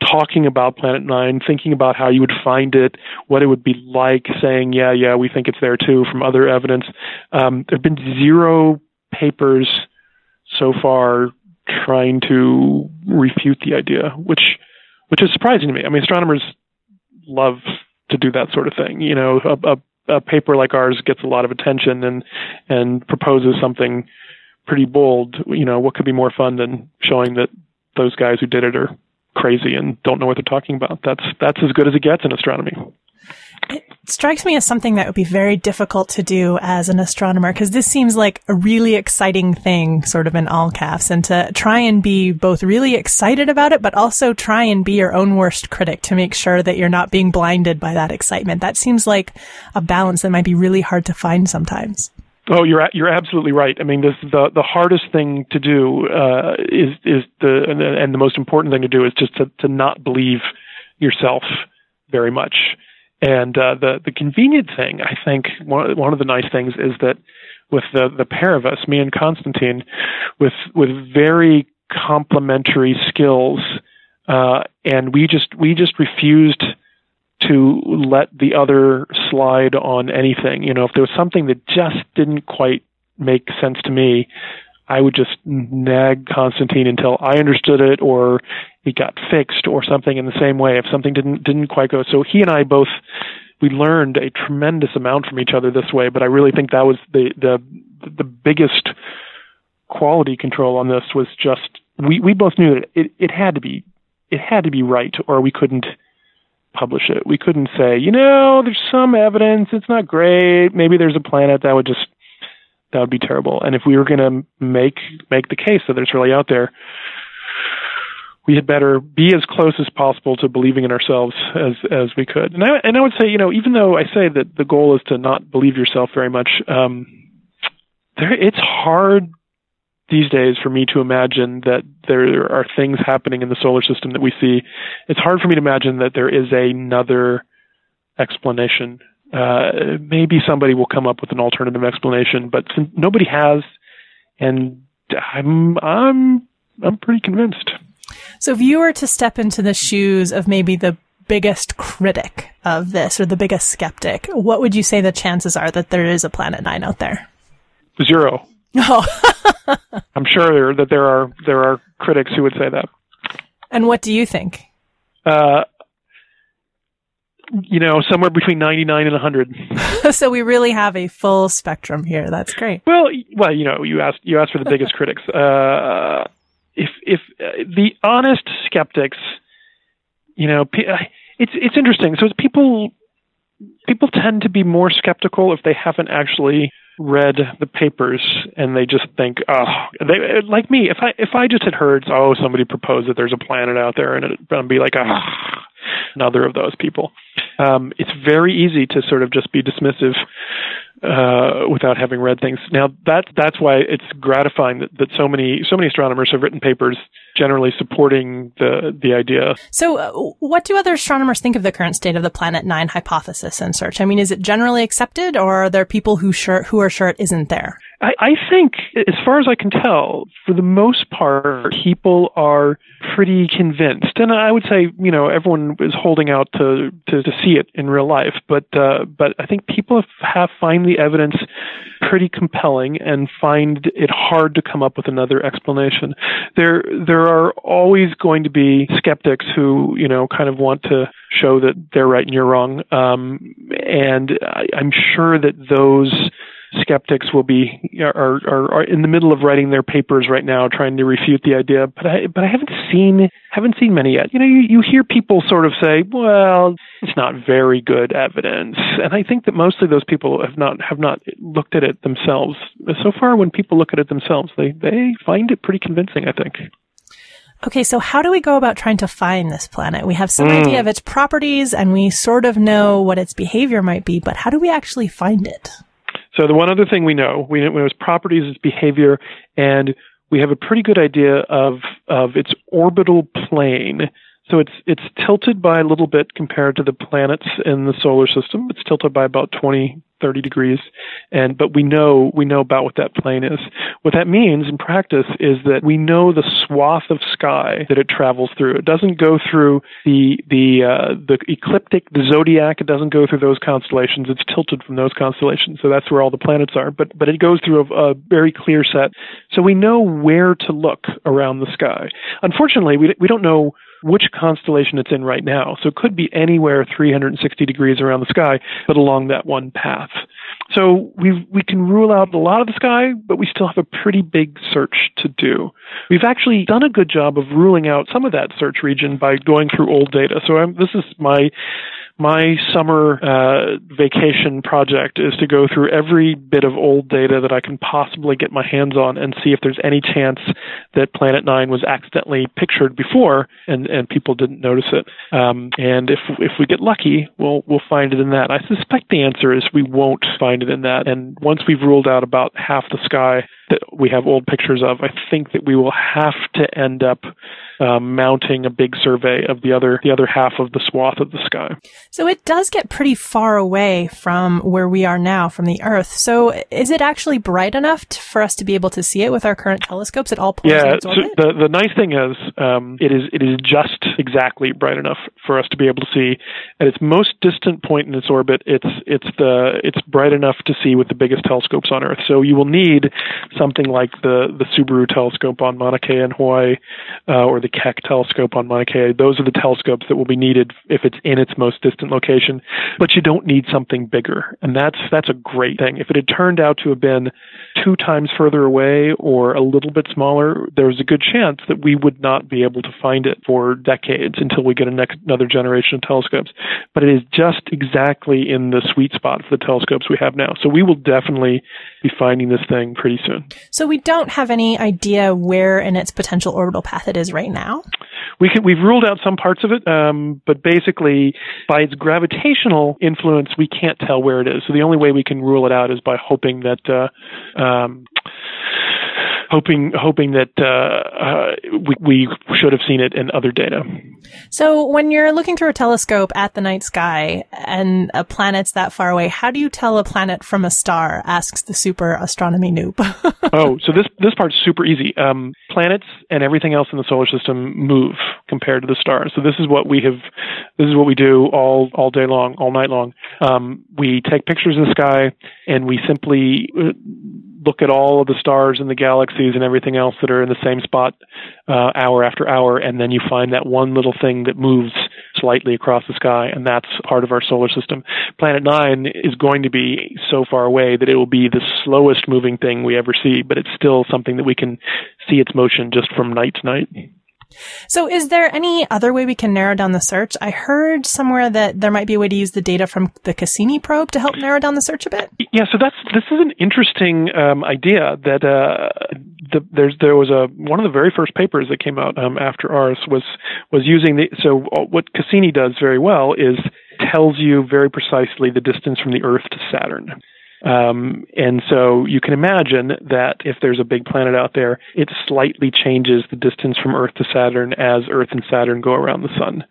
Speaker 4: talking about Planet Nine, thinking about how you would find it, what it would be like, saying, yeah, yeah, we think it's there too from other evidence. Um, there have been zero papers so far trying to refute the idea, which which is surprising to me. I mean, astronomers love to do that sort of thing. You know, a, a, a paper like ours gets a lot of attention and and proposes something pretty bold. You know, what could be more fun than showing that those guys who did it are crazy and don't know what they're talking about? That's that's as good as it gets in astronomy.
Speaker 2: It strikes me as something that would be very difficult to do as an astronomer because this seems like a really exciting thing, sort of in all caps, and to try and be both really excited about it, but also try and be your own worst critic to make sure that you're not being blinded by that excitement. That seems like a balance that might be really hard to find sometimes.
Speaker 4: Oh, you're you're absolutely right. I mean, this, the the hardest thing to do uh, is is the and the most important thing to do is just to to not believe yourself very much. And uh, the the convenient thing, I think, one one of the nice things is that with the the pair of us, me and Konstantin, with with very complementary skills, uh, and we just we just refused to let the other slide on anything. You know, if there was something that just didn't quite make sense to me, I would just nag Konstantin until I understood it or it got fixed or something in the same way if something didn't didn't quite go. So he and I both we learned a tremendous amount from each other this way, but I really think that was the the the biggest quality control on this was just we we both knew that it it had to be it had to be right or we couldn't publish it. We couldn't say, you know, there's some evidence, it's not great, maybe there's a planet that would just that would be terrible. And if we were going to make make the case that it's really out there, we had better be as close as possible to believing in ourselves as as we could. And I and I would say, you know, even though I say that the goal is to not believe yourself very much, um, there it's hard these days for me to imagine that there are things happening in the solar system that we see. It's hard for me to imagine that there is another explanation uh, maybe somebody will come up with an alternative explanation, but nobody has, and I'm I'm I'm pretty convinced.
Speaker 2: So, if you were to step into the shoes of maybe the biggest critic of this or the biggest skeptic, what would you say the chances are that there is a Planet Nine out there?
Speaker 4: Zero.
Speaker 2: Oh.
Speaker 4: I'm sure that there are there are critics who would say that.
Speaker 2: And what do you think?
Speaker 4: Uh, you know, somewhere between 99 and 100.
Speaker 2: so we really have a full spectrum here. That's great.
Speaker 4: Well, well, you know, you asked you asked for the biggest critics. Uh, if if uh, the honest skeptics, you know, uh, it's it's interesting. So people people tend to be more skeptical if they haven't actually read the papers and they just think, oh, they like me. If I if I just had heard, oh, somebody proposed that there's a planet out there, and I'd be like, ah, another of those people. Um, it's very easy to sort of just be dismissive uh, without having read things. Now that that's why it's gratifying that, that so many so many astronomers have written papers generally supporting the the idea.
Speaker 2: So, uh, what do other astronomers think of the current state of the Planet Nine hypothesis and search? I mean, is it generally accepted, or are there people who sure who are sure it isn't there?
Speaker 4: I, I think, as far as I can tell, for the most part, people are pretty convinced, and I would say, you know, everyone is holding out to to, to see it in real life, but uh, but I think people have, find the evidence pretty compelling and find it hard to come up with another explanation. There there are always going to be skeptics who you know kind of want to show that they're right and you're wrong, um, and I, I'm sure that those skeptics will be are, are, are in the middle of writing their papers right now, trying to refute the idea. But I but I haven't seen haven't seen many yet. You know, you, you hear people sort of say, "Well, it's not very good evidence," and I think that mostly those people have not have not looked at it themselves. So far, when people look at it themselves, they they find it pretty convincing. I think.
Speaker 2: Okay, so how do we go about trying to find this planet? We have some mm. idea of its properties and we sort of know what its behavior might be, but how do we actually find it?
Speaker 4: So the one other thing we know, we know its properties, its behavior, and we have a pretty good idea of of its orbital plane. So it's it's tilted by a little bit compared to the planets in the solar system. It's tilted by about 20 30 degrees. And but we know we know about what that plane is. What that means in practice is that we know the swath of sky that it travels through. It doesn't go through the the uh, the ecliptic the zodiac. It doesn't go through those constellations. It's tilted from those constellations. So that's where all the planets are. But but it goes through a, a very clear set. So we know where to look around the sky. Unfortunately we we don't know which constellation it's in right now. So it could be anywhere 360 degrees around the sky, but along that one path. So we we can rule out a lot of the sky, but we still have a pretty big search to do. We've actually done a good job of ruling out some of that search region by going through old data. So I'm, this is my my summer uh, vacation project is to go through every bit of old data that I can possibly get my hands on and see if there's any chance that Planet Nine was accidentally pictured before and, and people didn't notice it. Um, and if if we get lucky, we'll we'll find it in that. I suspect the answer is we won't find it in that. And once we've ruled out about half the sky that we have old pictures of, I think that we will have to end up um, mounting a big survey of the other the other half of the swath of the sky.
Speaker 2: So it does get pretty far away from where we are now, from the Earth. So is it actually bright enough to, for us to be able to see it with our current telescopes at all points?
Speaker 4: Yeah. So the the nice thing is um, it is it is just exactly bright enough for us to be able to see at its most distant point in its orbit. It's it's the it's bright enough to see with the biggest telescopes on Earth. So you will need something like the the Subaru telescope on Mauna Kea in Hawaii, uh, or the Keck telescope on Mauna Kea. Those are the telescopes that will be needed if it's in its most distant location. But you don't need something bigger, and that's that's a great thing. If it had turned out to have been two times further away or a little bit smaller, there's a good chance that we would not be able to find it for decades until we get next, another generation of telescopes. But it is just exactly in the sweet spot for the telescopes we have now. So we will definitely be finding this thing pretty soon.
Speaker 2: So we don't have any idea where in its potential orbital path it is right now?
Speaker 4: We we've ruled out some parts of it, um, but basically, by its gravitational influence, we can't tell where it is. So the only way we can rule it out is by hoping that uh, um, hoping hoping that uh, uh, we, we should have seen it in other data.
Speaker 2: So, when you're looking through a telescope at the night sky and a planet's that far away, how do you tell a planet from a star? Asks the super astronomy noob.
Speaker 4: oh, so this this part's super easy. Um, planets and everything else in the solar system move compared to the stars. So this is what we have. This is what we do all all day long, all night long. Um, we take pictures of the sky and we simply uh, look at all of the stars and the galaxies and everything else that are in the same spot uh, hour after hour, and then you find that one little thing that moves slightly across the sky, and that's part of our solar system. Planet Nine is going to be so far away that it will be the slowest moving thing we ever see, but it's still something that we can see its motion just from night to night.
Speaker 2: So is there any other way we can narrow down the search? I heard somewhere that there might be a way to use the data from the Cassini probe to help narrow down the search a bit.
Speaker 4: Yeah, so that's this is an interesting um, idea that uh, the, there was a one of the very first papers that came out um, after ours was was using the so what Cassini does very well is tells you very precisely the distance from the Earth to Saturn. Um, and so you can imagine that if there's a big planet out there, it slightly changes the distance from Earth to Saturn as Earth and Saturn go around the sun.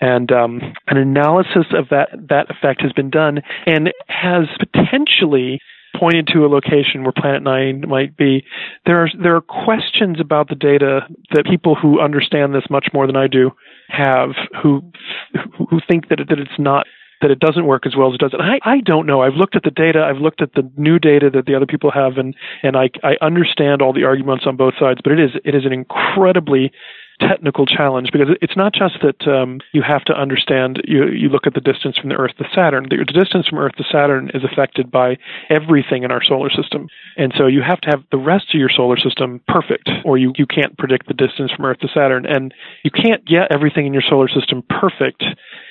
Speaker 4: And um, an analysis of that that effect has been done and has potentially pointed to a location where Planet Nine might be. There are there are questions about the data that people who understand this much more than I do have, who who think that it, that it's not that it doesn't work as well as it does. And I, I don't know. I've looked at the data. I've looked at the new data that the other people have, and and I I understand all the arguments on both sides. But it is it is an incredibly technical challenge because it's not just that um, you have to understand. You you look at the distance from the Earth to Saturn. The, distance from Earth to Saturn is affected by everything in our solar system, and so you have to have the rest of your solar system perfect, or you you can't predict the distance from Earth to Saturn, and you can't get everything in your solar system perfect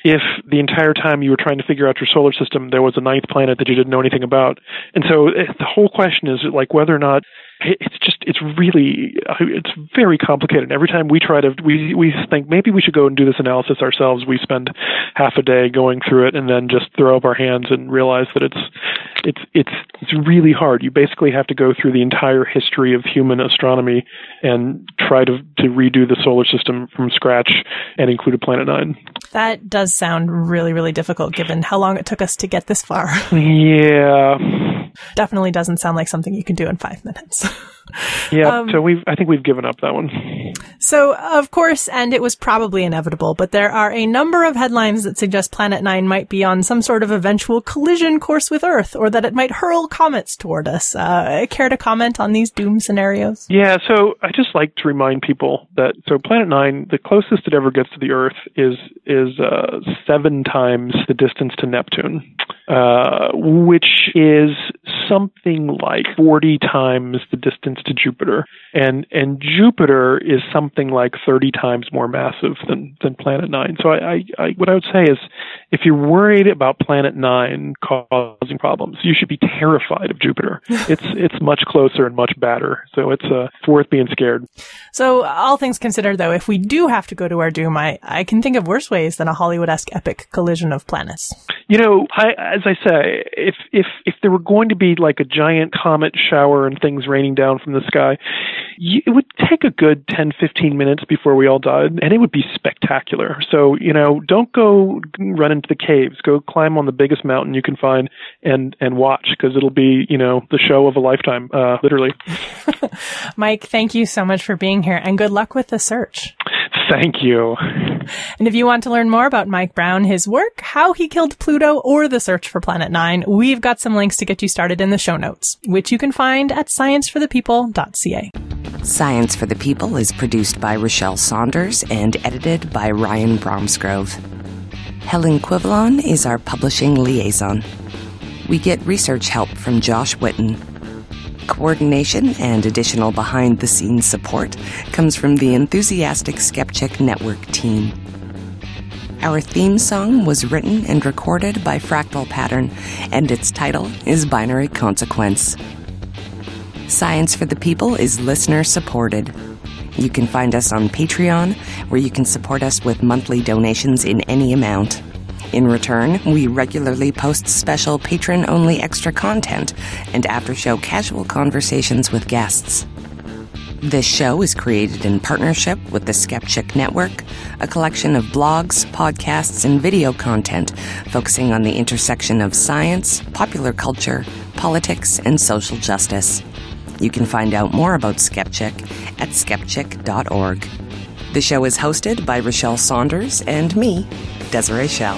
Speaker 4: if the entire time you were trying to figure out your solar system there was a ninth planet that you didn't know anything about. And so the whole question is like whether or not it's just it's really uh, it's very complicated. Every time we try to we we think maybe we should go and do this analysis ourselves. We spend half a day going through it and then just throw up our hands and realize that it's it's it's it's really hard. You basically have to go through the entire history of human astronomy and try to to redo the solar system from scratch and include a planet nine.
Speaker 2: That does sound really really difficult given how long it took us to get this far.
Speaker 4: Yeah.
Speaker 2: Definitely doesn't sound like something you can do in 5 minutes.
Speaker 4: yeah, um, so we've I think we've given up that one.
Speaker 2: So, of course, and it was probably inevitable, but there are a number of headlines that suggest Planet 9 might be on some sort of eventual collision course with Earth or that it might hurl comets toward us. Uh, care to comment on these doom scenarios?
Speaker 4: Yeah, so I just like to remind people that so Planet 9, the closest it ever gets to the Earth is is uh, 7 times the distance to Neptune. Uh, which is something like 40 times the distance to Jupiter. And, and Jupiter is something like 30 times more massive than, than Planet 9. So I, I, I, what I would say is if you're worried about Planet 9 causing problems, you should be terrified of Jupiter. it's, it's much closer and much badder. So it's, uh, it's worth being scared.
Speaker 2: So all things considered though, if we do have to go to our doom, I, I can think of worse ways than a Hollywood-esque epic collision of planets.
Speaker 4: You know, I, as I say, if if if there were going to be like a giant comet shower and things raining down from the sky, you, it would take a good 10, 15 minutes before we all died, and it would be spectacular. So you know, don't go run into the caves. Go climb on the biggest mountain you can find and and watch because it'll be you know the show of a lifetime, uh, literally.
Speaker 2: Mike, thank you so much for being here, and good luck with the search.
Speaker 4: Thank you.
Speaker 2: And if you want to learn more about Mike Brown, his work, how he killed Pluto, or the search for Planet Nine, we've got some links to get you started in the show notes, which you can find at scienceforthepeople.ca.
Speaker 5: Science for the People is produced by Rochelle Saunders and edited by Ryan Bromsgrove. Helen Quivalon is our publishing liaison. We get research help from Josh Witten. Coordination and additional behind the scenes support comes from the enthusiastic Skepchick Network team. Our theme song was written and recorded by Fractal Pattern, and its title is Binary Consequence. Science for the People is listener supported. You can find us on Patreon, where you can support us with monthly donations in any amount. In return, we regularly post special patron only extra content and after show casual conversations with guests. This show is created in partnership with the Skepchick Network, a collection of blogs, podcasts, and video content focusing on the intersection of science, popular culture, politics, and social justice. You can find out more about Skepchick at skepchick.org. The show is hosted by Rochelle Saunders and me, Desiree Schell.